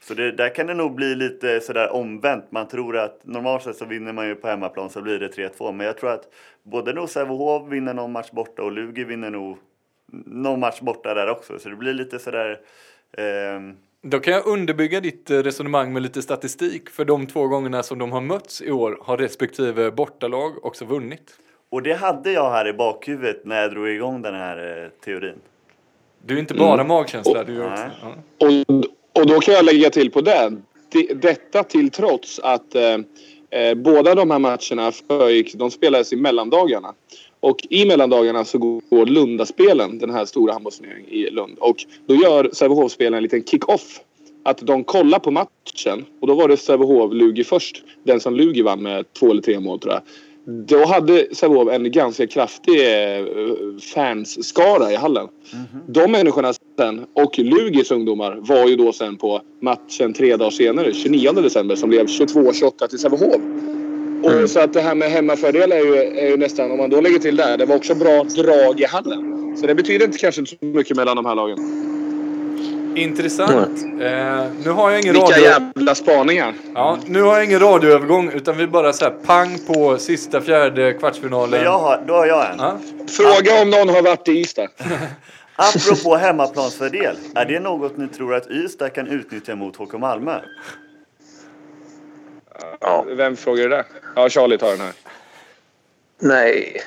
Så det, där kan det nog bli lite sådär omvänt. Man tror att normalt sett så vinner man ju på hemmaplan så blir det 3-2. Men jag tror att både nog Sävehof vinner någon match borta och Lugi vinner nog någon match borta där också. Så det blir lite sådär... ehm, Då kan jag underbygga ditt eh, resonemang med lite statistik. För de två gångerna som de har mötts i år har respektive bortalag också vunnit. och det hade jag här i bakhuvudet när jag drog igång den här eh, teorin. Du är inte bara magkänsla, du är också. Ja. Och, och då kan jag lägga till på det. det detta till trots att eh, eh, båda de här matcherna förgick, de spelades i mellandagarna. Och i mellandagarna så går Lundaspelen, den här stora handbollsturneringen i Lund. Och då gör Sävehof-spelen en liten kick-off. Att de kollar på matchen. Och då var det Sävehof-Lugi först. Den som Lugi vann med två eller tre mål tror jag. Då hade Sävehof en ganska kraftig eh, fansskara i hallen. De människorna sen och Lugis ungdomar var ju då sen på matchen tre dagar senare, 29 december, som blev 22-28 till Sävehof. Och Så att det här med hemmafördel är ju, är ju nästan, om man då lägger till där, det var också bra drag i hallen. Så det betyder inte kanske inte så mycket mellan de här lagen. Intressant. Eh, nu har jag ingen Vilka radio... jävla spaningar! Ja, nu har jag ingen radioövergång utan vi bara så här pang på sista fjärde kvartsfinalen. Jag har, då har jag en. Ja. Fråga om någon har varit i Ystad. Apropå hemmaplansfördel, är det något ni tror att Ystad kan utnyttja mot HK Malmö? Ja. Vem frågar det? Ja, Charlie tar den här. Nej.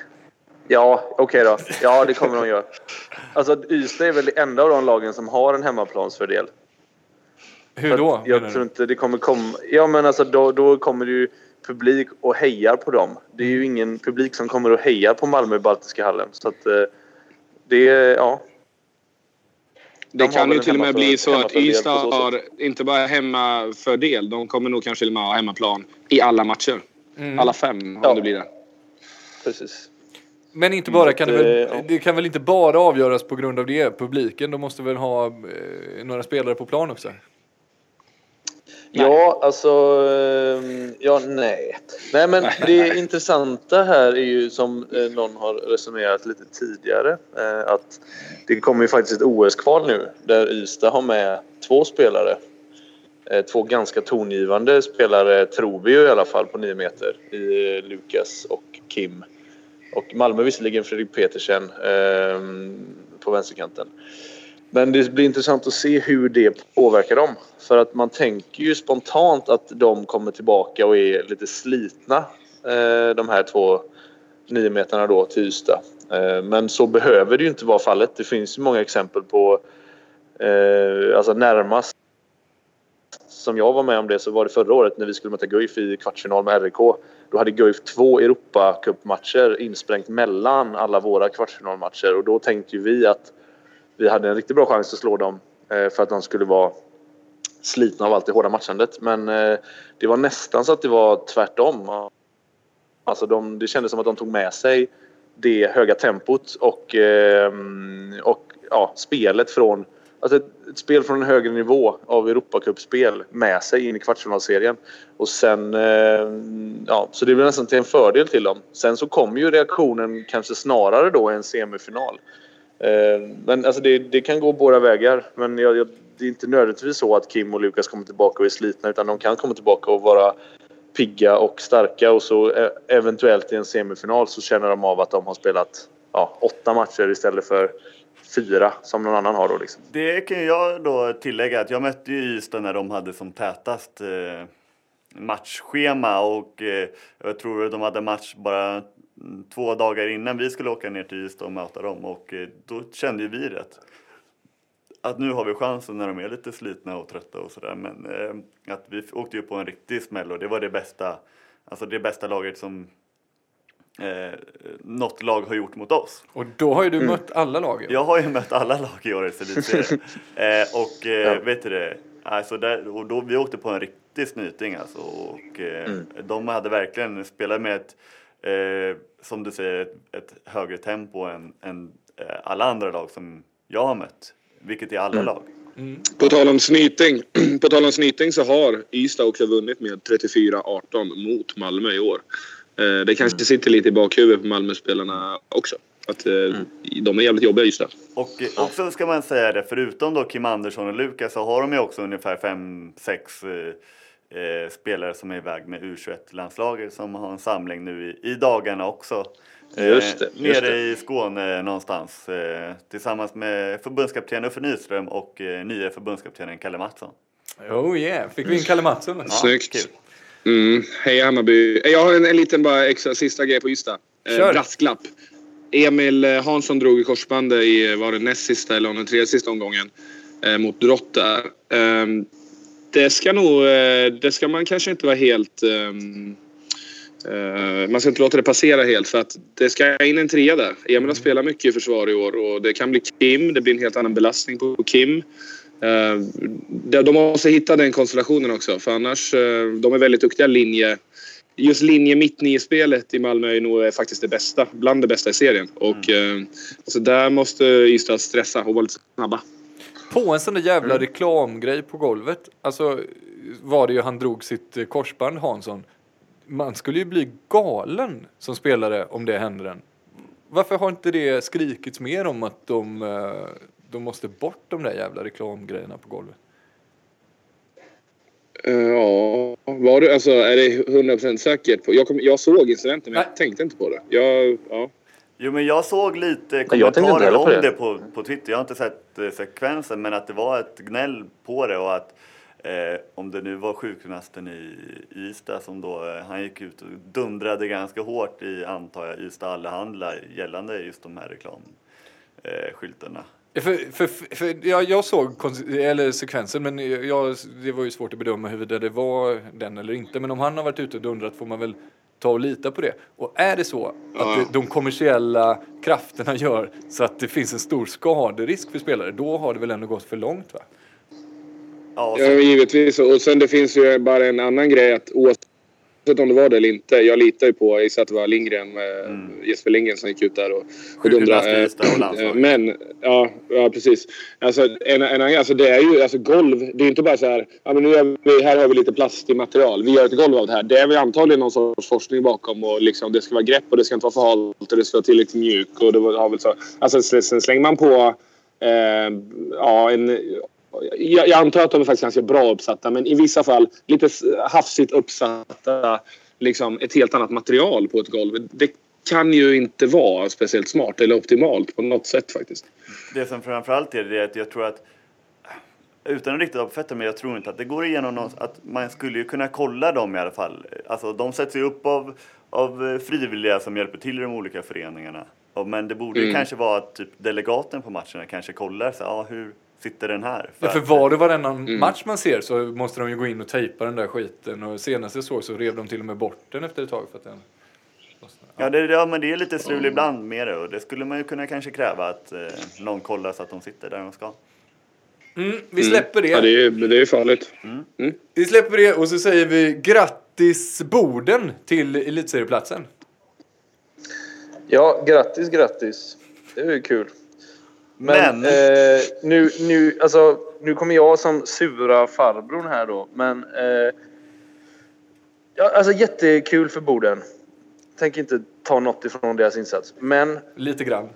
Ja, okej då. Ja, det kommer de göra. Alltså, Ystad är väl det enda av de lagen som har en hemmaplansfördel. Hur då? Jag tror du? inte det kommer komma... Ja, men alltså då, då kommer det ju publik och hejar på dem. Det är ju ingen publik som kommer och hejar på Malmö Baltiska hallen. Så att eh, det... Ja. Det kan ju till och med bli så att Ystad har inte bara hemmafördel. De kommer nog kanske till och med ha hemmaplan i alla matcher. Mm. Alla fem om Ja. det blir det. Precis. Men inte bara, kan det, Eh, väl, ja. det kan väl inte bara avgöras på grund av det? Publiken, de måste väl ha eh, några spelare på plan också? Ja, alltså... ehm, Ja, nej. Nej, men det intressanta här är ju som eh, någon har resonerat lite tidigare. eh, Att det kommer ju faktiskt ett OS-kval nu där Ystad har med två spelare. Eh, Två ganska tongivande spelare, tror vi ju i alla fall, på nio meter. I Lukas och Kim. Och Malmö visserligen Fredrik Petersen ehm, på vänsterkanten. Men det blir intressant att se hur det påverkar dem. För att man tänker ju spontant att de kommer tillbaka och är lite slitna. Eh, de här två nio meterna då till Ystad. Eh, men så behöver det ju inte vara fallet. Det finns ju många exempel på eh, alltså närmast som jag var med om det så var det förra året när vi skulle möta Guif i kvartsfinal med RIK. Då hade Guif två Europacupmatcher insprängt mellan alla våra kvartsfinalmatcher och då tänkte ju vi att vi hade en riktigt bra chans att slå dem eh, för att de skulle vara slitna av allt det hårda matchandet. Men eh, det var nästan så att det var tvärtom. Alltså de, det kändes som att de tog med sig det höga tempot och, eh, och ja, spelet från Alltså ett, ett spel från en högre nivå av Europacupspel med sig in i kvartsfinalserien. Och sen, eh, ja, så det blir nästan till en fördel till dem. Sen så kommer ju reaktionen kanske snarare då i en semifinal. Eh, men alltså det, det kan gå båda vägar. Men jag, jag, det är inte nödvändigtvis så att Kim och Lukas kommer tillbaka och är slitna utan de kan komma tillbaka och vara pigga och starka och så eh, eventuellt i en semifinal så känner de av att de har spelat ja, åtta matcher istället för fyra som någon annan har då liksom. Det kan jag då tillägga att jag mötte ju Ystad när de hade som tätast eh, matchschema och eh, jag tror att de hade match bara två dagar innan vi skulle åka ner till Ystad och möta dem och eh, då kände ju vi rätt att nu har vi chansen när de är lite slitna och trötta och sådär men eh, att vi åkte ju på en riktig smäll och det var det bästa, alltså det bästa laget som eh, något lag har gjort mot oss. Och då har ju Mm. du mött alla lag. Jag har ju mött alla lag i årets elitserie. eh, och eh, Ja. vet du det, alltså där, och då, vi åkte på en riktig snyting alltså. Och eh, Mm. de hade verkligen spelat med ett, eh, som du säger, ett, ett högre tempo än, än eh, alla andra lag som jag har mött. Vilket är alla Mm. lag. På tal om snyting. På tal om snyting så har Ystad också vunnit med 34-18 mot Malmö i år. Eh, Det kanske sitter lite i bakhuvudet på Malmöspelarna också. Att, eh, De är jävligt jobbiga just där. Och eh, också ska man säga det, förutom då Kim Andersson och Lukas så har de ju också ungefär fem, sex eh, eh, spelare som är iväg med U21-landslaget som har en samling nu i, i dagarna också. Eh, Just det, just nere det. i Skåne någonstans eh, tillsammans med förbundskapten Uffe Nyström och eh, nye förbundskaptenen Kalle Mattsson. Oh yeah, fick vi in Kalle Mattsson? Ja, Snyggt. kul. Mm. Hej Hammarby. Jag har en, en liten bara extra, sista grej på Ystad. Kör. Eh, brasklapp. Emil eh, Hansson drog i korsbandet i, var det näst sista eller om den tredje sista omgången eh, mot Drott där. Det ska nog, eh, det ska man kanske inte vara helt... ehm, eh, man ska inte låta det passera helt för att det ska in en trea där. Emil har spelat mycket i försvar i år och det kan bli Kim. Det blir en helt annan belastning på Kim. Eh, de måste hitta den konstellationen också för annars, de är väldigt duktiga linje just linje mitt spelet i Malmö är nog faktiskt det bästa, bland det bästa i serien. Och eh, så där måste Ystad stressa och vara lite snabba. På en sån där jävla Mm. reklamgrej på golvet. Alltså var det ju han drog sitt eh, korsband Hansson. Man skulle ju bli galen som spelare om det händer en. Varför har inte det skrikits mer om att de, eh, de måste bort de där jävla reklamgrejerna på golvet? Eh, ja, var det, alltså, är det 100% säkert? På? Jag, kom, jag såg incidenten men Nej. jag tänkte inte på det. Jag, ja. Jo men jag såg lite kommentarer om det. det på, på Twitter. Jag har inte sett eh, sekvensen men att det var ett gnäll på det och att eh, om det nu var sjukgymnasten i i Ystad som då, eh, han gick ut och dundrade ganska hårt i, antar jag, Ystad Allehanda gällande just de här reklamskyltarna. Eh, För, för, för, jag, jag såg eller sekvensen men jag, det var ju svårt att bedöma huruvida det var den eller inte. Men om han har varit ute och dundrat får man väl ta och lita på det. Och är det så att Ja. det, de kommersiella krafterna gör så att det finns en stor skaderisk för spelare, då har det väl ändå gått för långt va? Ja, ja, givetvis. Och sen det finns ju bara en annan grej att oavsett om det var det eller inte. Jag litar ju på, jag att det var Lindgren, eh, Jesper Lindgren som gick ut där och, och dundrade. Eh, Men, ja, ja precis. Alltså, en, en, alltså det är ju, alltså golv, det är ju inte bara så här, ja men nu gör vi, här har vi lite plast i material, vi gör ett golv av det här. Det är väl antagligen någon sorts forskning bakom och liksom det ska vara grepp och det ska inte vara för halt och det ska vara tillräckligt mjuk och det har väl så. Alltså sen slänger man på, eh, ja en jag, antar att de är faktiskt ganska bra uppsatta men i vissa fall lite hafsigt uppsatta. Liksom ett helt annat material på ett golv. Det kan ju inte vara speciellt smart eller optimalt på något sätt faktiskt. det som framförallt är det är att jag tror att utan att riktigt ha på fötterna, men jag tror inte att det går igenom någon, att man skulle ju kunna kolla dem i alla fall. Alltså de sätts ju upp av, av frivilliga som hjälper till i de olika föreningarna. Men det borde ju Mm. kanske vara att typ delegaten på matcherna kanske kollar så, ja, hur sitter den här? Ja, för var det varannan Mm. match man ser så måste de ju gå in och tejpa den där skiten. Och senast jag såg så rev de till och med bort den efter ett tag för att den... Ja, det, ja, men det är lite strul ibland med det och det skulle man ju kunna kanske kräva att eh, någon kollar så att de sitter där de ska. Mm, vi släpper det. Ja, det är det är farligt. Vi släpper det och så säger vi grattis Boden till elitserieplatsen. Ja, grattis, grattis. Det är ju kul. Men, Men- Eh, nu, nu, alltså, nu kommer jag som sura farbrorn här då. Men eh, ja, alltså, jättekul för Boden. Tänker inte ta något ifrån deras insats. Men Lite grann.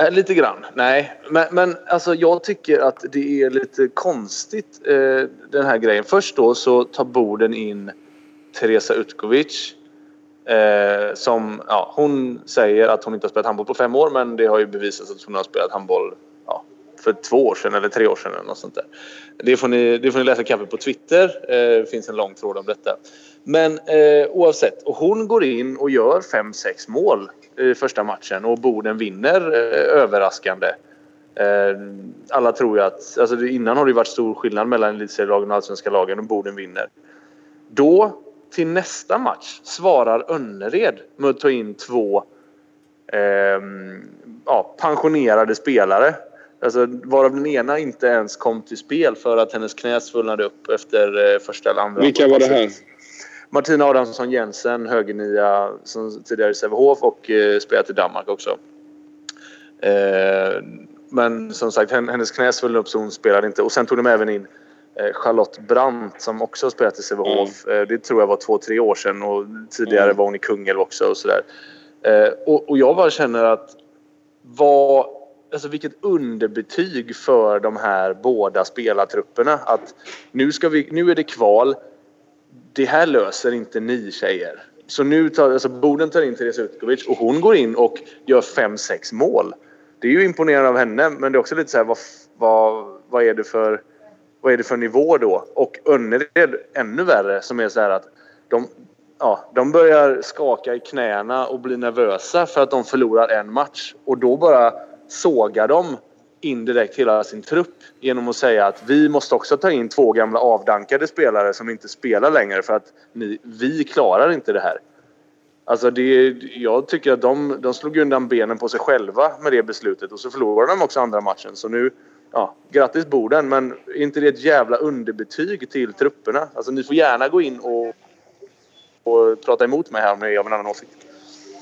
Eh, lite grann, nej. Men, men alltså, jag tycker att det är lite konstigt eh, den här grejen. Först då så tar Boden in Teresa Utkovic. Eh, som, ja, hon säger att hon inte har spelat handboll på fem år men det har ju bevisats att hon har spelat handboll ja, för två år sedan eller tre år sedan. Eller något sånt där. Det, får ni, det får ni läsa kaffe på Twitter. Eh, det finns en lång tråd om detta. Men eh, oavsett, och hon går in och gör fem sex mål i första matchen och Boden vinner eh, överraskande. Eh, alla tror ju att, alltså innan har det varit stor skillnad mellan elitserielagen och allsvenska lagen och Boden vinner. Då, till nästa match, svarar Önnered med att ta in två ehm, ja, pensionerade spelare. Alltså, varav den ena inte ens kom till spel för att hennes knä svullnade upp efter eh, första eller andra Vilka var det här? Martina Adamsson Jensen, högernia som tidigare i Sävehof och eh, spelat i Danmark också. Eh, men som sagt, hen- hennes knä svullnade upp så hon spelade inte. Och sen tog de även in eh, Charlotte Brandt som också har spelat i Sävehof. Eh, det tror jag var två, tre år sedan och tidigare Mm. var hon i Kungälv också och sådär. Eh, och, och jag bara känner att vad, alltså vilket underbetyg för de här båda spelartrupperna. Att nu, ska vi, nu är det kval. Det här löser inte ni tjejer. Så nu tar alltså Boden tar in Therese Utkovic och hon går in och gör 5-6 mål. Det är ju imponerande av henne men det är också lite så här vad, vad, vad är det för vad är det för nivå då? Och Önnered ännu värre som är så här att de, ja, de börjar skaka i knäna och bli nervösa för att de förlorar en match. Och då bara sågar de indirekt hela sin trupp genom att säga att vi måste också ta in två gamla avdankade spelare som inte spelar längre för att ni, vi klarar inte det här. Alltså det, jag tycker att de, de slog undan benen på sig själva med det beslutet och så förlorade de också andra matchen. Så nu, ja, grattis Boden men är inte det ett jävla underbetyg till trupperna? Alltså ni får gärna gå in och, och prata emot mig här om ni har en annan åsikt.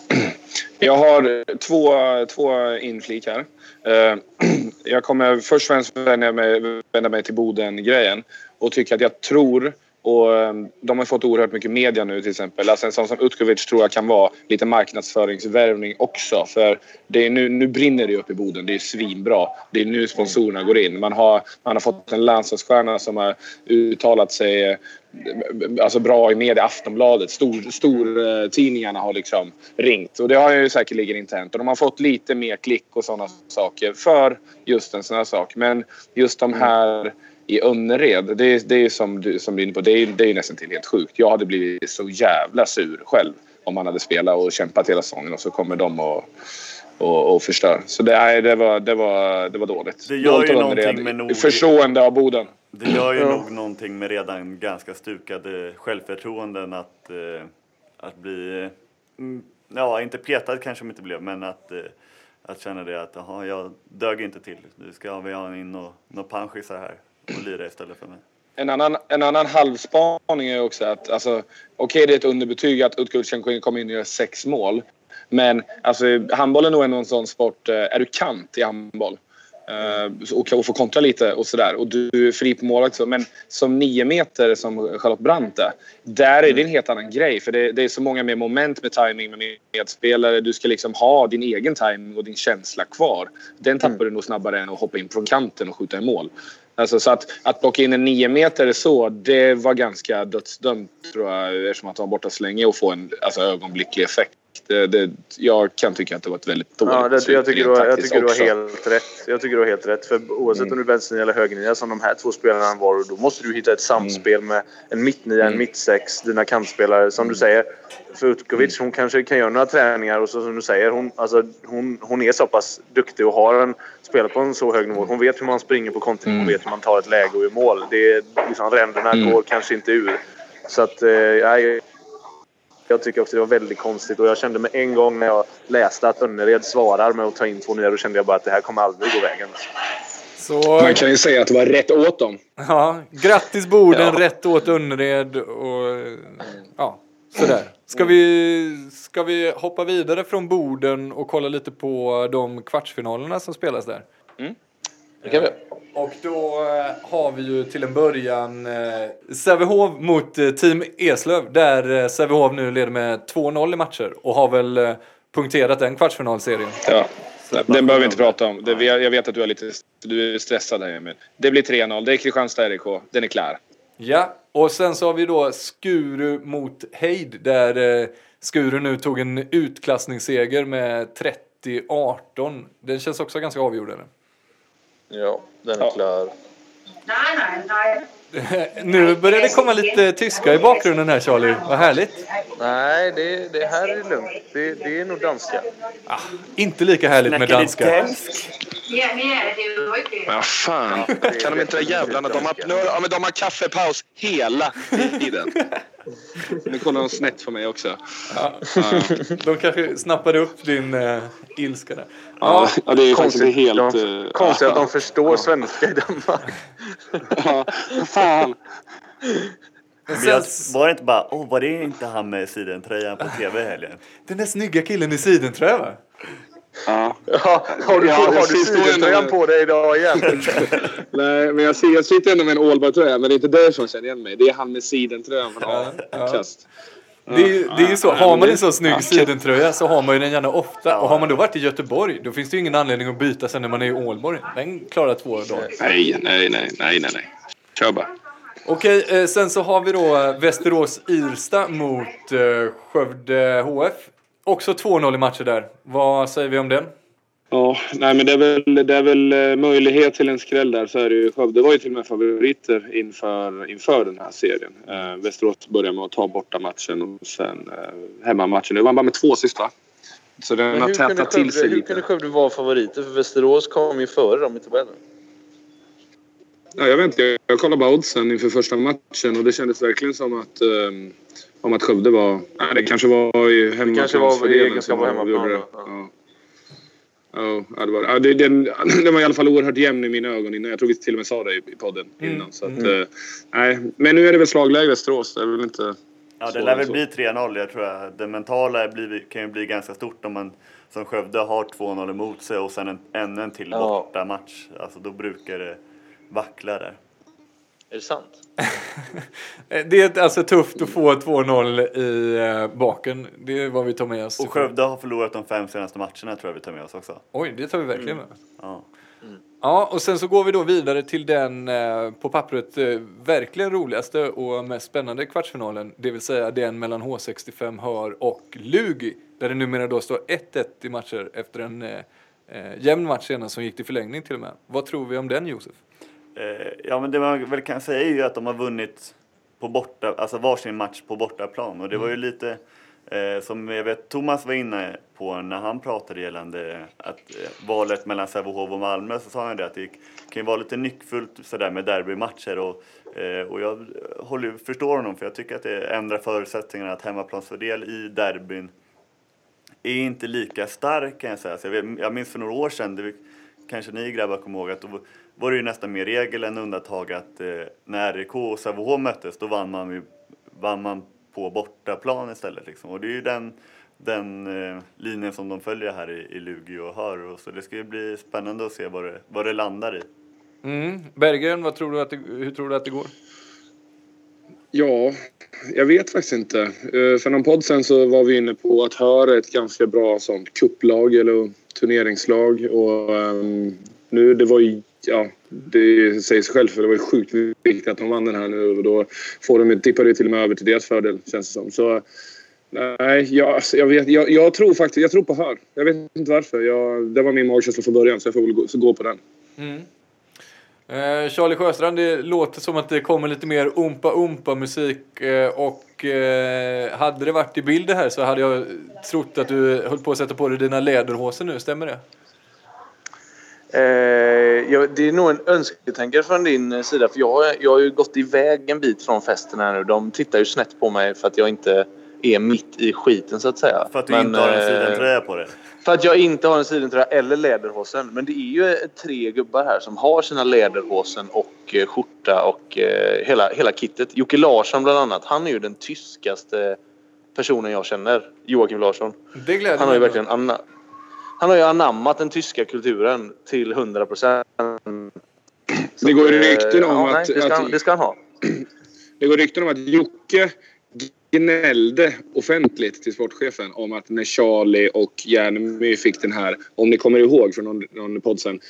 Jag har två, två inflik här. Eh, jag kommer först och främst vända mig, vända mig till Boden-grejen och tycker att jag tror och ehm, de har fått oerhört mycket media nu till exempel. Alltså en sån som Utkovic tror jag kan vara lite marknadsföringsvärvning också. För det är nu, nu brinner det upp i Boden. Det är svinbra. Det är nu sponsorerna går in. Man har, man har fått en landslagsstjärna som har uttalat sig eh, alltså bra i media. Aftonbladet, stor, stor eh, tidningarna har liksom ringt. Och det har ju säkerligen inte hänt. Och de har fått lite mer klick och sådana saker för just en sån här sak. Men just de här i Önnered, det, det är som du, som du är inne på, det är, det är nästan till helt sjukt. Jag hade blivit så jävla sur själv om man hade spelat och kämpat hela säsongen och så kommer de och, och, och förstör. Så det, nej, det, var, det, var, det var dåligt. Det gör Dåligt ju någonting med Nord- Förstående av Boden. Det gör ju nog någonting med redan ganska stukade självförtroenden att, eh, att bli, eh, mm, ja inte petad kanske de inte blev, men att, eh, att känna det att jaha, jag dög inte till. Nu ska vi ha in några nå panschisar här och lira istället för mig. En annan, en annan halvspaning är också att alltså, okej det är ett underbetyg att kan komma in och göra sex mål. Men alltså, handboll är nog en sån sport. eh, Är du kant i handboll eh, och, och får kontra lite och sådär och du är fri på mål också. Men som nio meter som Charlotte Brandt är. Där är det en helt annan grej. För det, det är så många mer moment med timing med medspelare. Du ska liksom ha din egen timing och din känsla kvar. Den tappar du nog snabbare än att hoppa in från kanten och skjuta i mål. Alltså, så att, att plocka in en nio meter så, det var ganska dödsdömt tror jag eftersom att han var borta så länge och få en alltså, ögonblicklig effekt. Det, det, jag kan tycka att det var ett väldigt dåligt Ja, det, jag tycker, du jag tycker du har helt rätt. Jag tycker du har helt rätt. För oavsett om du är vänsternia eller högernia som de här två spelarna var, då måste du hitta ett samspel med en mittnia, en mittsex, dina kantspelare. Som du säger, för Utkovic, hon kanske kan göra några träningar och så som du säger, hon, alltså, hon, hon är så pass duktig och har en, spelat på en så hög nivå. Hon vet hur man springer på kontring, hon vet hur man tar ett läge och i mål. Det är, liksom, ränderna går kanske inte ur. Så att, eh, jag tycker också det var väldigt konstigt och jag kände med en gång när jag läste att Önnered svarar med att ta in två nya då kände jag bara att det här kommer aldrig gå vägen. Så Man kan ju säga att det var rätt åt dem. ja, grattis Boden, Ja. rätt åt Önnered och ja, sådär. Ska vi, ska vi hoppa vidare från Boden och kolla lite på de kvartsfinalerna som spelas där? Det kan vi Och då eh, har vi ju till en början eh, Sävehof mot eh, Team Eslöv där eh, Sävehof nu leder med 2-0 i matcher och har väl eh, punkterat den kvartsfinalserien. Ja. Den behöver vi inte prata om. Det, jag vet att du är lite du är stressad här Emil. Det blir 3-0. Det är Kristianstad RIK. Den är klar. Ja, och sen så har vi då Skuru mot Heid där eh, Skuru nu tog en utklassningsseger med 30-18. Den känns också ganska avgjord eller? Ja, den är Ja. klar. Nu börjar det komma lite tyska i bakgrunden här Charlie, vad härligt. Nej, det, det här är lugnt. Det, det är nog danska. Inte lika härligt med Snackar lite danska. dansk. Men fan. Kan de inte jävlarna... De har, nu, ja, men de har kaffepaus hela tiden. Nu kollar de snett på mig också. De kanske snappade upp din uh, ilska där. Ja, ja det är faktiskt Konstigt, helt... de, eh, konstigt att de förstår svenska i Danmark. Ja, fan. Jag, var det inte bara, åh var det inte han med sidentröjan på tv i helgen? den där snygga killen i sidentröja va? Ja. Ja, har du, Ja, har jag du sidentröjan på dig idag igen? Nej, men jag, ser, jag sitter ändå med en Ålborg-tröja, men det är inte därför de känner igen mig. Det är han med sidentröjan från Ja, ja. Det är, ju- det är ju så, har man en så snygg ja. sidentröja så har man ju den gärna ofta. Och har man då varit i Göteborg då finns det ju ingen anledning att byta sen när man är i Ålborg. Den klarar två dagar. Nej, nej, nej, nej, nej, nej. Kör bara. Okej, eh, sen så har vi då eh, Västerås-Irsta mot eh, Skövde HF. Också 2-0 i matcher där. Vad säger vi om den? Ja, nej men det är väl, det är väl eh, möjlighet till en skräll där. Så är det ju. Skövde var ju till och med favoriter inför, inför den här serien. Eh, Västerås började med att ta borta matchen och sen eh, hemmamatchen. Det var bara med två sist va? Så den Men har tätat till sig Skövde, hur lite. kunde Skövde vara favoriter? För Västerås kom ju före dem i tabellen. Ja, jag vet inte. Jag, kollade bara oddsen inför första matchen och det kändes verkligen som att, um, om att Skövde var... Nej, det kanske var i hemmaplansfördelen. kanske var egenskap av hemmaplan, det. Ja. Ja, det var, ja, det, den, den var i alla fall oerhört jämn i mina ögon innan. Jag tror vi till och med sa det i, i podden innan. Så att, eh, nej. Men nu är det väl slagläge Västerås. Det är väl inte... Ja, det lär väl bli 3-0. Jag tror att det mentala blir, kan ju bli ganska stort om man som Skövde har 2-0 emot sig och sen en, ännu en till Ja. bortamatch. Alltså då brukar det vackla där. Är det sant? Eh, Det är alltså tufft att få 2-0 i eh, baken. Det är vad vi tar med oss. Och Skövde har förlorat de fem senaste matcherna tror jag vi tar med oss också. Oj, det tar vi verkligen med. Ja. Ja, och sen så går vi då vidare till den eh, på pappret verkligen roligaste och mest spännande kvartsfinalen. Det vill säga den mellan H65 Hör och Lugi. Där det numera då står 1-1 i matcher efter en eh, jämn match senast som gick till förlängning till och med. Vad tror vi om den Josef? Eh, ja, men det man väl kan säga är ju att de har vunnit på borta, alltså varsin match på bortaplan. Och det var ju lite eh, som jag vet Thomas var inne på när han pratade gällande att eh, valet mellan Sävehof och Malmö så sa han det att det gick- kan ju vara lite nyckfullt sådär med derbymatcher och, eh, och jag håller, förstår honom för jag tycker att det ändrar förutsättningarna att hemmaplansfördel i derbyn är inte lika stark kan jag säga. Så jag, vet, jag minns för några år sedan, det kanske ni grabbar kommer ihåg, att då var det ju nästan mer regel än undantag att eh, när RIK och Sävehof möttes då vann man, ju, vann man på bortaplan istället. Liksom. Och det är ju den, den eh, linjen som de följer här i, i Lugi och Hör. Och så det ska ju bli spännande att se vad det, vad det landar i. Mm. Berggren, vad tror du att det, hur tror du att det går? Ja, jag vet faktiskt inte. Eh, För någon podd sen så var vi inne på att Hör är ett ganska bra sånt kupplag eller turneringslag. Och ehm, nu, det var ju... Ja, det säger sig själv för det var ju sjukt viktigt att de vann den här nu och då får de, tippar det till och med över till deras fördel känns det som. Så nej, jag, alltså, jag, vet, jag, jag tror faktiskt jag tror på Hör. Jag vet inte varför. Jag, det var min magkänsla från början så jag får väl gå, så gå på den. Mm. Eh, Charlie Sjöstrand, det låter som att det kommer lite mer umpa-umpa musik eh, och eh, hade det varit i bild det här så hade jag trott att du höll på att sätta på dig dina läderhosen nu, stämmer det? Eh, ja, det är nog en önsketänkare från din sida. För jag, har- jag har ju gått iväg en bit från festen här nu. De tittar ju snett på mig för att jag inte är mitt i skiten så att säga. För att du Men, inte har en eh, sidentröja på dig. För att jag inte har en sidentröja eller läderhosen. Men det är ju tre gubbar här som har sina läderhosen och eh, skjorta och eh, hela, hela kittet. Jocke Larsson bland annat. Han är ju den tyskaste personen jag känner. Joakim Larsson. Det gläder Han har ju verkligen anna, han har ju anammat den tyska kulturen till 100 procent. Det går ju rykten om ja, att- Nej, det, ska att- han, det ska han ha. Det går rykten om att Jocke gnällde offentligt till sportchefen om att när Charlie och Järnemy fick den här, om ni kommer ihåg från någon, någon podd sen,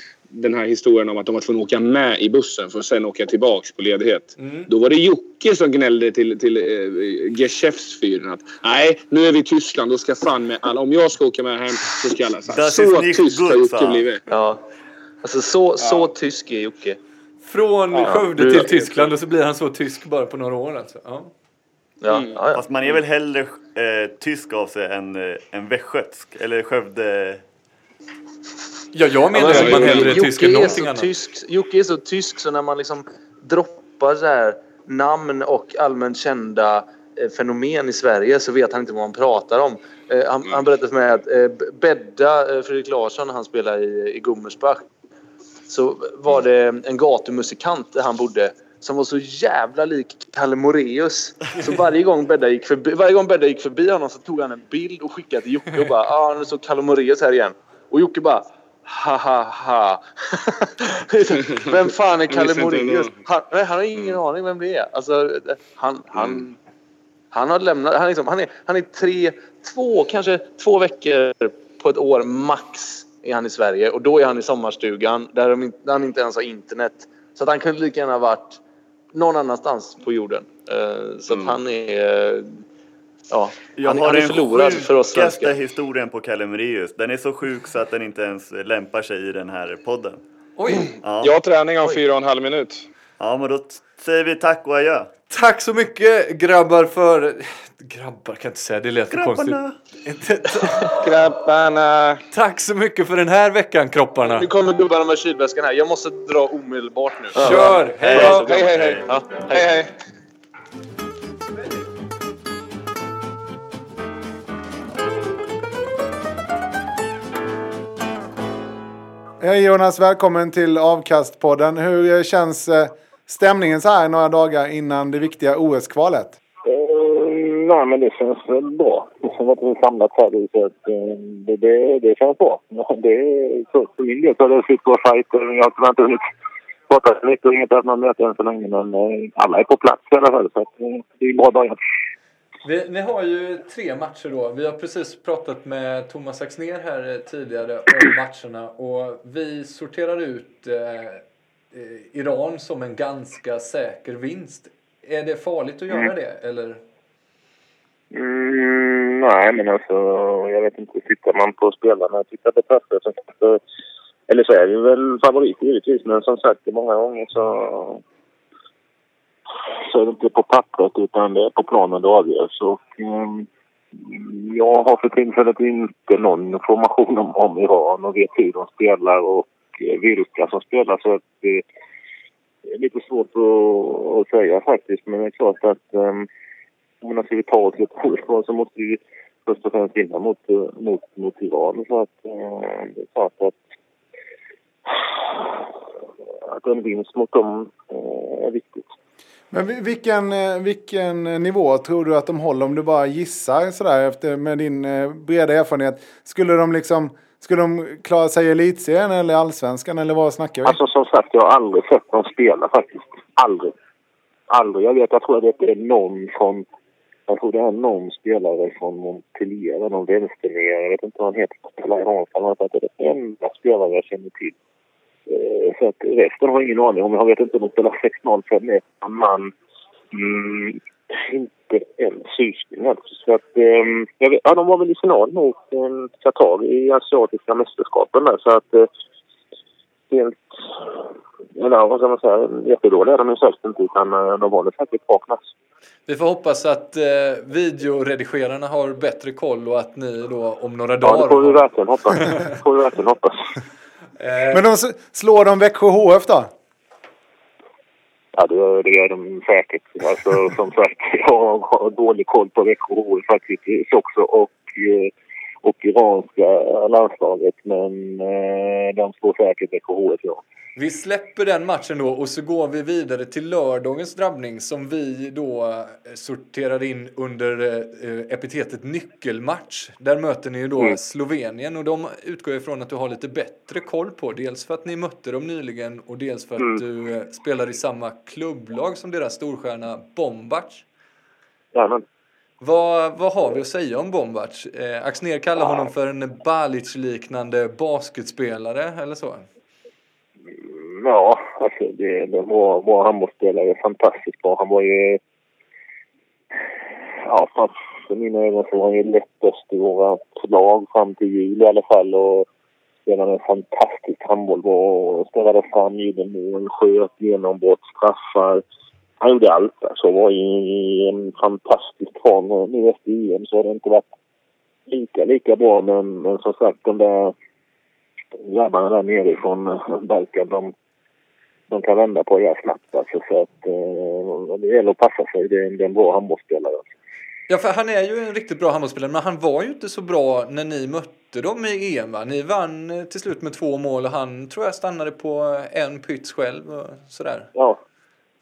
den här historien om att de var tvungna att åka med i bussen för att sen åka tillbaks på ledighet. Då var det Jocke som gnällde till, till eh, Geschäftsführern att nej, nu är vi i Tyskland, då ska fan med alla, om jag ska åka med hem så ska alla... Så, här, så tyst har Jocke blivit. Ja. Alltså så, så tysk är Jocke. Från Skövde du- till Tyskland och så blir han så tysk bara på några år alltså. Ja. Ja, Mm. ja, ja. Fast man är väl hellre eh, tysk av sig än, eh, än västgötsk. Eller Skövde... Ja, jag menar men att man hellre är tysk än någonting så annat. tysk, Jocke är så tysk så när man liksom droppar så här namn och allmänt kända eh, fenomen i Sverige så vet han inte vad man pratar om. Eh, han, han berättade för mig att eh, Bedda, eh, Fredrik Larsson, han spelade i, i Gummersbach så var det en gatumusikant där han bodde som var så jävla lik Kalle Moreus. Så varje gång Bedda gick förbi, varje gång Bedda gick förbi honom så tog han en bild och skickade till Jocke och bara ah, nu står Kalle Moreus här igen. Och Jocke bara ha ha ha. vem fan är Kalle ändå. Han, nej, han har ingen aning vem det är. Alltså, han, han, Han har lämnat, han, liksom, han, är, han är tre, två, kanske två veckor på ett år max är han i Sverige och då är han i sommarstugan där, de, där han inte ens har internet. Så att han kunde lika gärna varit någon annanstans på jorden. Uh, så Mm. att han är... Ja, Jag han, har han är förlorad för oss svenskar. historien på Kalle Moraeus. Den är så sjuk så att den inte ens lämpar sig i den här podden. Oj, Ja, Jag har träning om fyra och en halv minut. ja men då säger vi tack och adjö. tack så mycket grabbar för... Grabbar kan jag inte säga, det lät för konstigt. Grabbarna! Grabbarna! Tack så mycket för den här veckan kropparna. Nu kommer gubbarna med kylväskan här. Jag måste dra omedelbart nu. Kör! Hej! Hej, hej, hej. Ja, Hej, hej! Hej Hej Jonas, välkommen till Avkastpodden. Hur känns eh, stämningen så här några dagar innan det viktiga OS-kvalet? Eh, nej, men det känns väl bra. Det känns att vi är samlat här så att, eh, det, det, det känns bra. Det är, för, för min del så har det slut på fighter. Jag har tyvärr inte hunnit prata så mycket och inget annat möte än så länge. Men eh, alla är på plats i alla fall. Så att, det är bra dagar. Vi, ni har ju tre matcher då. Vi har precis pratat med Thomas Axner här tidigare om matcherna och vi sorterar ut eh, eh, Iran som en ganska säker vinst. Är det farligt att göra det eller? Mm, nej, men alltså jag vet inte. Tittar man på spelarna tittar på platser så. Eller så är det väl favorit givetvis. Men som sagt, många gånger så... Så är det inte på pappret utan det är på planen det avgörs. Och, um, jag har för tillfället inte någon information om, om Iran och vet hur de spelar och eh, vilka som spelar. Så att eh, det är lite svårt att, att säga faktiskt. Men det är klart att um, om vi ska vi ta oss lite ett så måste vi först och främst vinna mot, eh, mot, mot Iran. Så att um, det är klart att, att en vinst mot dem är viktigt. Men vilken, eh, vilken eh, nivå tror du att de håller om du bara gissar sådär efter, med din eh, breda erfarenhet? Skulle de liksom skulle de klara sig i elitserien eller allsvenskan eller vad snackar vi? Alltså som sagt, jag har aldrig sett dem spela faktiskt. Aldrig. Aldrig. Jag vet, jag tror att det är någon från... Jag tror det är någon spelare från Montpellier, någon vänsternia. Jag vet inte vad han heter. Det är den enda spelare jag känner till. Eh, Så att resten har ingen aning om. Jag vet inte om de spelar 6-0 för en man. Mm, inte en susning alltså. Så att, ehm, jag vet, ja, de var väl i final mot um, Qatar i asiatiska mästerskapen där. Så att eh, helt... Eller vad ska man säga? Jättedåliga är de ju säkert inte utan eh, de var väl säkert bra. Vi får hoppas att eh, videoredigerarna har bättre koll och att ni då om några Ja, dagar det får vi verkligen hoppas. Det får vi verkligen hoppas. Eh, Men de slår de Växjö HF då? Ja, det gör de säkert. Alltså, som sagt, jag har dålig koll på Växjö HF faktiskt också och, eh, och iranska landslaget. Men eh, de står säkert Växjö HF, ja. Vi släpper den matchen då och så går vi vidare till lördagens drabbning som vi då eh, sorterar in under eh, epitetet nyckelmatch. Där möter ni ju då Mm. Slovenien och de utgår jag ifrån att du har lite bättre koll på. Dels för att ni mötte dem nyligen och dels för att Mm. du eh, spelar i samma klubblag som deras storstjärna Bombac. Jajamän. Vad, vad har vi att säga om Bombac? Eh, Axner kallar honom för en Balic-liknande basketspelare eller så. Ja, alltså det, det var, var handbollsspelare fantastiskt bra. Han var ju... Ja, fast för mina ögon så var han ju lättast i våra lag fram till jul i alla fall. Och spelade en fantastisk handboll. Var, spelade fram, gjorde mål, sköt, genombrott, straffar. Han gjorde allt. Alltså var i, en fantastisk form. Nu efter EM så har det inte varit lika, lika bra. Men, men som sagt, de där grabbarna där nere från eh, Balkan, de, de kan vända på det snabbt. Alltså, så att, eh, det gäller att passa sig. Det är, en- det är en bra handbollsspelare. Alltså. Ja, för han är ju en riktigt bra handbollsspelare, men han var ju inte så bra när ni mötte dem i EM. Va? Ni vann eh, till slut med två mål och han tror jag stannade på en pyts själv och sådär. Ja.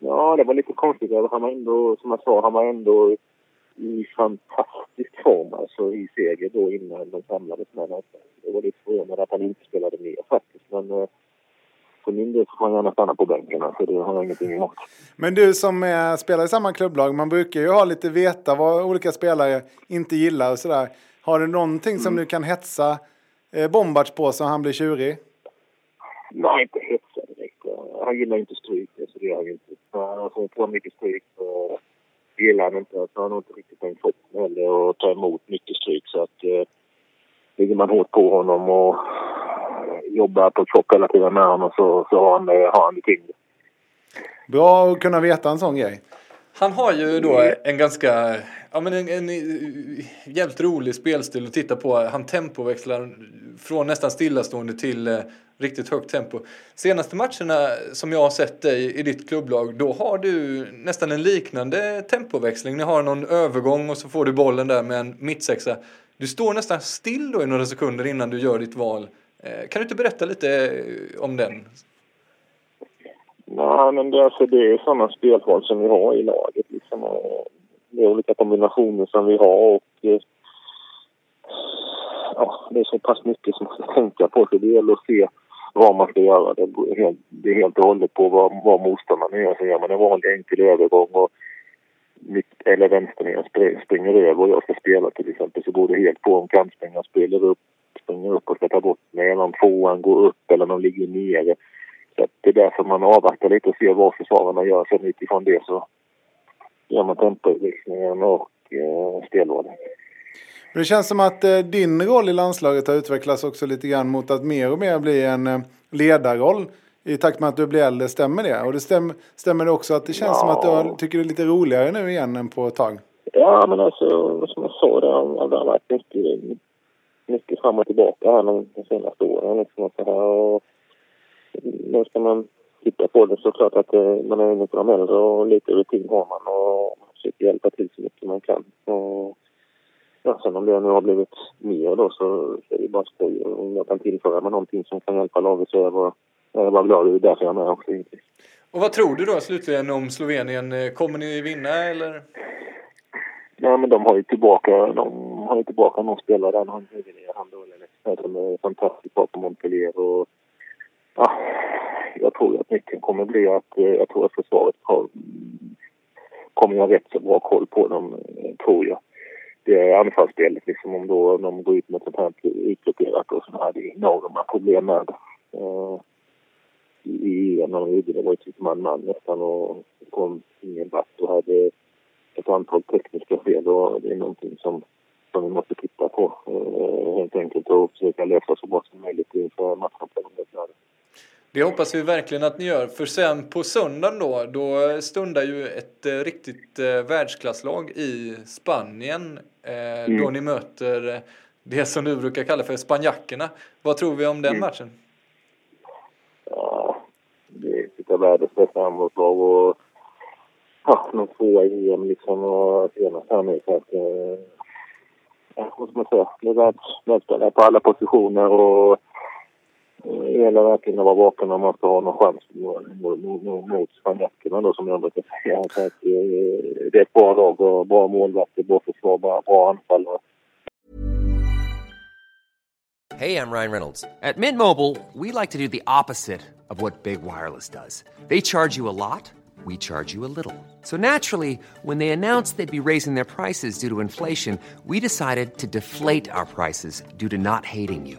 Ja, det var lite konstigt. Han var ändå, som jag sa, han var ändå i fantastisk form alltså i seger då innan de samlades med honom. Det var lite förvånande att han inte spelade mer faktiskt. Men eh, för min del får han gärna stanna på bänken. Så det har jag ingenting emot. Men du som är, spelar i samma klubblag, man brukar ju ha lite veta vad olika spelare inte gillar och sådär. Har du någonting som du kan hetsa eh, Bombards på så han blir tjurig? Nej, inte hetsa. Han gillar inte stryk, så det gör han inte. Han får på mycket stryk så gillar han inte. Han har inte riktigt den kroppen heller att ta emot mycket stryk. Så att eh, ligger man hårt på honom och jobbar på kropp hela tiden med honom så, så har han, har han det tyngre. Bra att kunna veta en sån grej. Han har ju då en ganska, ja men en, en jävligt rolig spelstil att titta på. Han tempoväxlar från nästan stillastående till eh, riktigt högt tempo. Senaste matcherna som jag har sett dig i ditt klubblag, då har du nästan en liknande tempoväxling. Ni har någon övergång och så får du bollen där med en mittsexa. Du står nästan still då i några sekunder innan du gör ditt val. Eh, kan du inte berätta lite eh, om den? Nej, men det, alltså, det är sådana spelval som vi har i laget. Liksom, och det är olika kombinationer som vi har och eh, ja, det är så pass mycket som man ska tänka på så det gäller att se vad man ska göra. Det är helt, det är helt och hållet på vad, vad motståndaren gör. Så gör man en vanlig enkel övergång och mitt, eller vänstern springer över och jag ska spela till exempel så går det helt på om kantspringaren spelar upp, springer upp och ska ta bort mig eller om tvåan går upp eller om de ligger nere. Så det är därför man avvaktar lite och ser vad försvararna gör. Sen utifrån det så gör man tempoutväxlingen och eh, spelvalen. Det känns som att eh, din roll i landslaget har utvecklats också lite grann mot att mer och mer bli en eh, ledarroll i takt med att du blir äldre. Stämmer det? Och det stäm, stämmer det också att det känns ja. som att du har, tycker det är lite roligare nu igen än på ett tag? Ja, men alltså som jag sa, det har, det har varit mycket, mycket fram och tillbaka här de senaste åren. Liksom, och så här, och nu ska man titta på det så klart att eh, man är inne på de äldre och lite rutin har man och man försöker hjälpa till så mycket man kan. Och, ja, sen om det nu har blivit mer då så är det bara skoj. Om jag kan tillföra med någonting som kan hjälpa laget så är jag bara, jag är bara glad. Det är därför jag är med också Och vad tror du då slutligen om Slovenien? Kommer ni vinna eller? Nej, men de har ju tillbaka, de har ju tillbaka någon spelare där. Han han då, som är fantastiskt bra på Montpellier och ja, jag tror att nyckeln kommer bli att eh, jag tror att försvaret har, kommer ha rätt så bra koll på dem, eh, tror jag. Det anfallsspelet, liksom om då de går ut med sånt här utblockerat och sådana hade det är enorma problem med Eh, I EM när de gjorde det var ju typ man-man nästan och kom ingen vart och hade ett antal tekniska fel och det är någonting som, som vi måste titta på eh, helt enkelt och försöka lösa så bra som möjligt inför matchen på det hoppas vi verkligen att ni gör. För sen på söndagen då, då stundar ju ett eh, riktigt eh, världsklasslag i Spanien. Eh, mm. Då ni möter det som du brukar kalla för spanjackerna. Vad tror vi om den mm. matchen? Ja, det är ett av världens bästa handbollslag och ja, de tvåa i EM liksom och senast här nu. Så att, eh, vad ska man säga, det är världsspelare på alla positioner och det gäller verkligen att vara vaken om man ska ha någon chans mot då som jag brukar säga. Eh, det är ett bra lag och bra målvakter, bra försvar, bra, bra anfall. Hej, jag Ryan Reynolds. At Mint Mobile, we like to do the opposite of what Big Wireless does. They charge you a lot, we charge you a little. So naturally, when they announced they'd be raising their prices due to inflation, we decided to deflate our prices due to not hating you.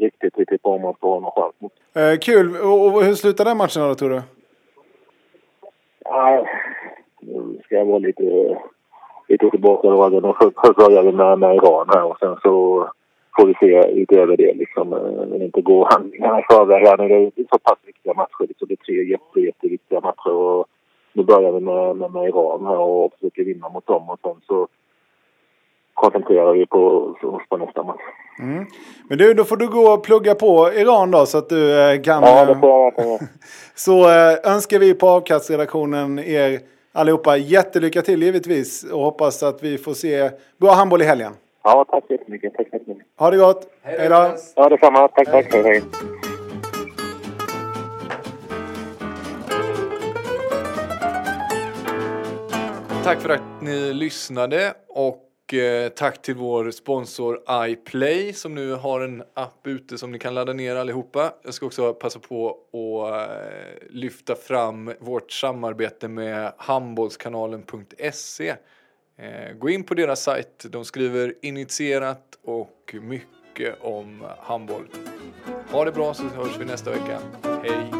riktigt, riktigt bra om man ska ha någon chans mot. Eh, kul. Och, och hur slutar den matchen då, tror du? Ja, nu ska jag vara lite, lite tillbakadragen. Och vi med, med Iran här och sen så får vi se utöver det liksom. eh, Men inte gå handlingarna i förväg här. Det är så pass viktiga matcher. Liksom. Det är tre jätte, jätteviktiga matcher. Och nu börjar vi med, med, med Iran här och försöker vinna mot dem och sen så koncentrerar vi på oss på nästa match. Mm. Men du, då får du gå och plugga på Iran då så att du eh, kan... Ja, eh, det får jag verkligen göra. Så eh, önskar vi på avkastredaktionen er allihopa jättelycka till givetvis och hoppas att vi får se bra handboll i helgen. Ja, tack så jättemycket. Tack jättemycket. Ha det gott! Hej då! Ja, detsamma. Tack, tack. Hej, hej. Tack för att ni lyssnade och eh, tack till vår sponsor iPlay som nu har en app ute som ni kan ladda ner allihopa. Jag ska också passa på att eh, lyfta fram vårt samarbete med handbollskanalen.se. Eh, gå in på deras sajt. De skriver initierat och mycket om handboll. Ha det bra så hörs vi nästa vecka. Hej!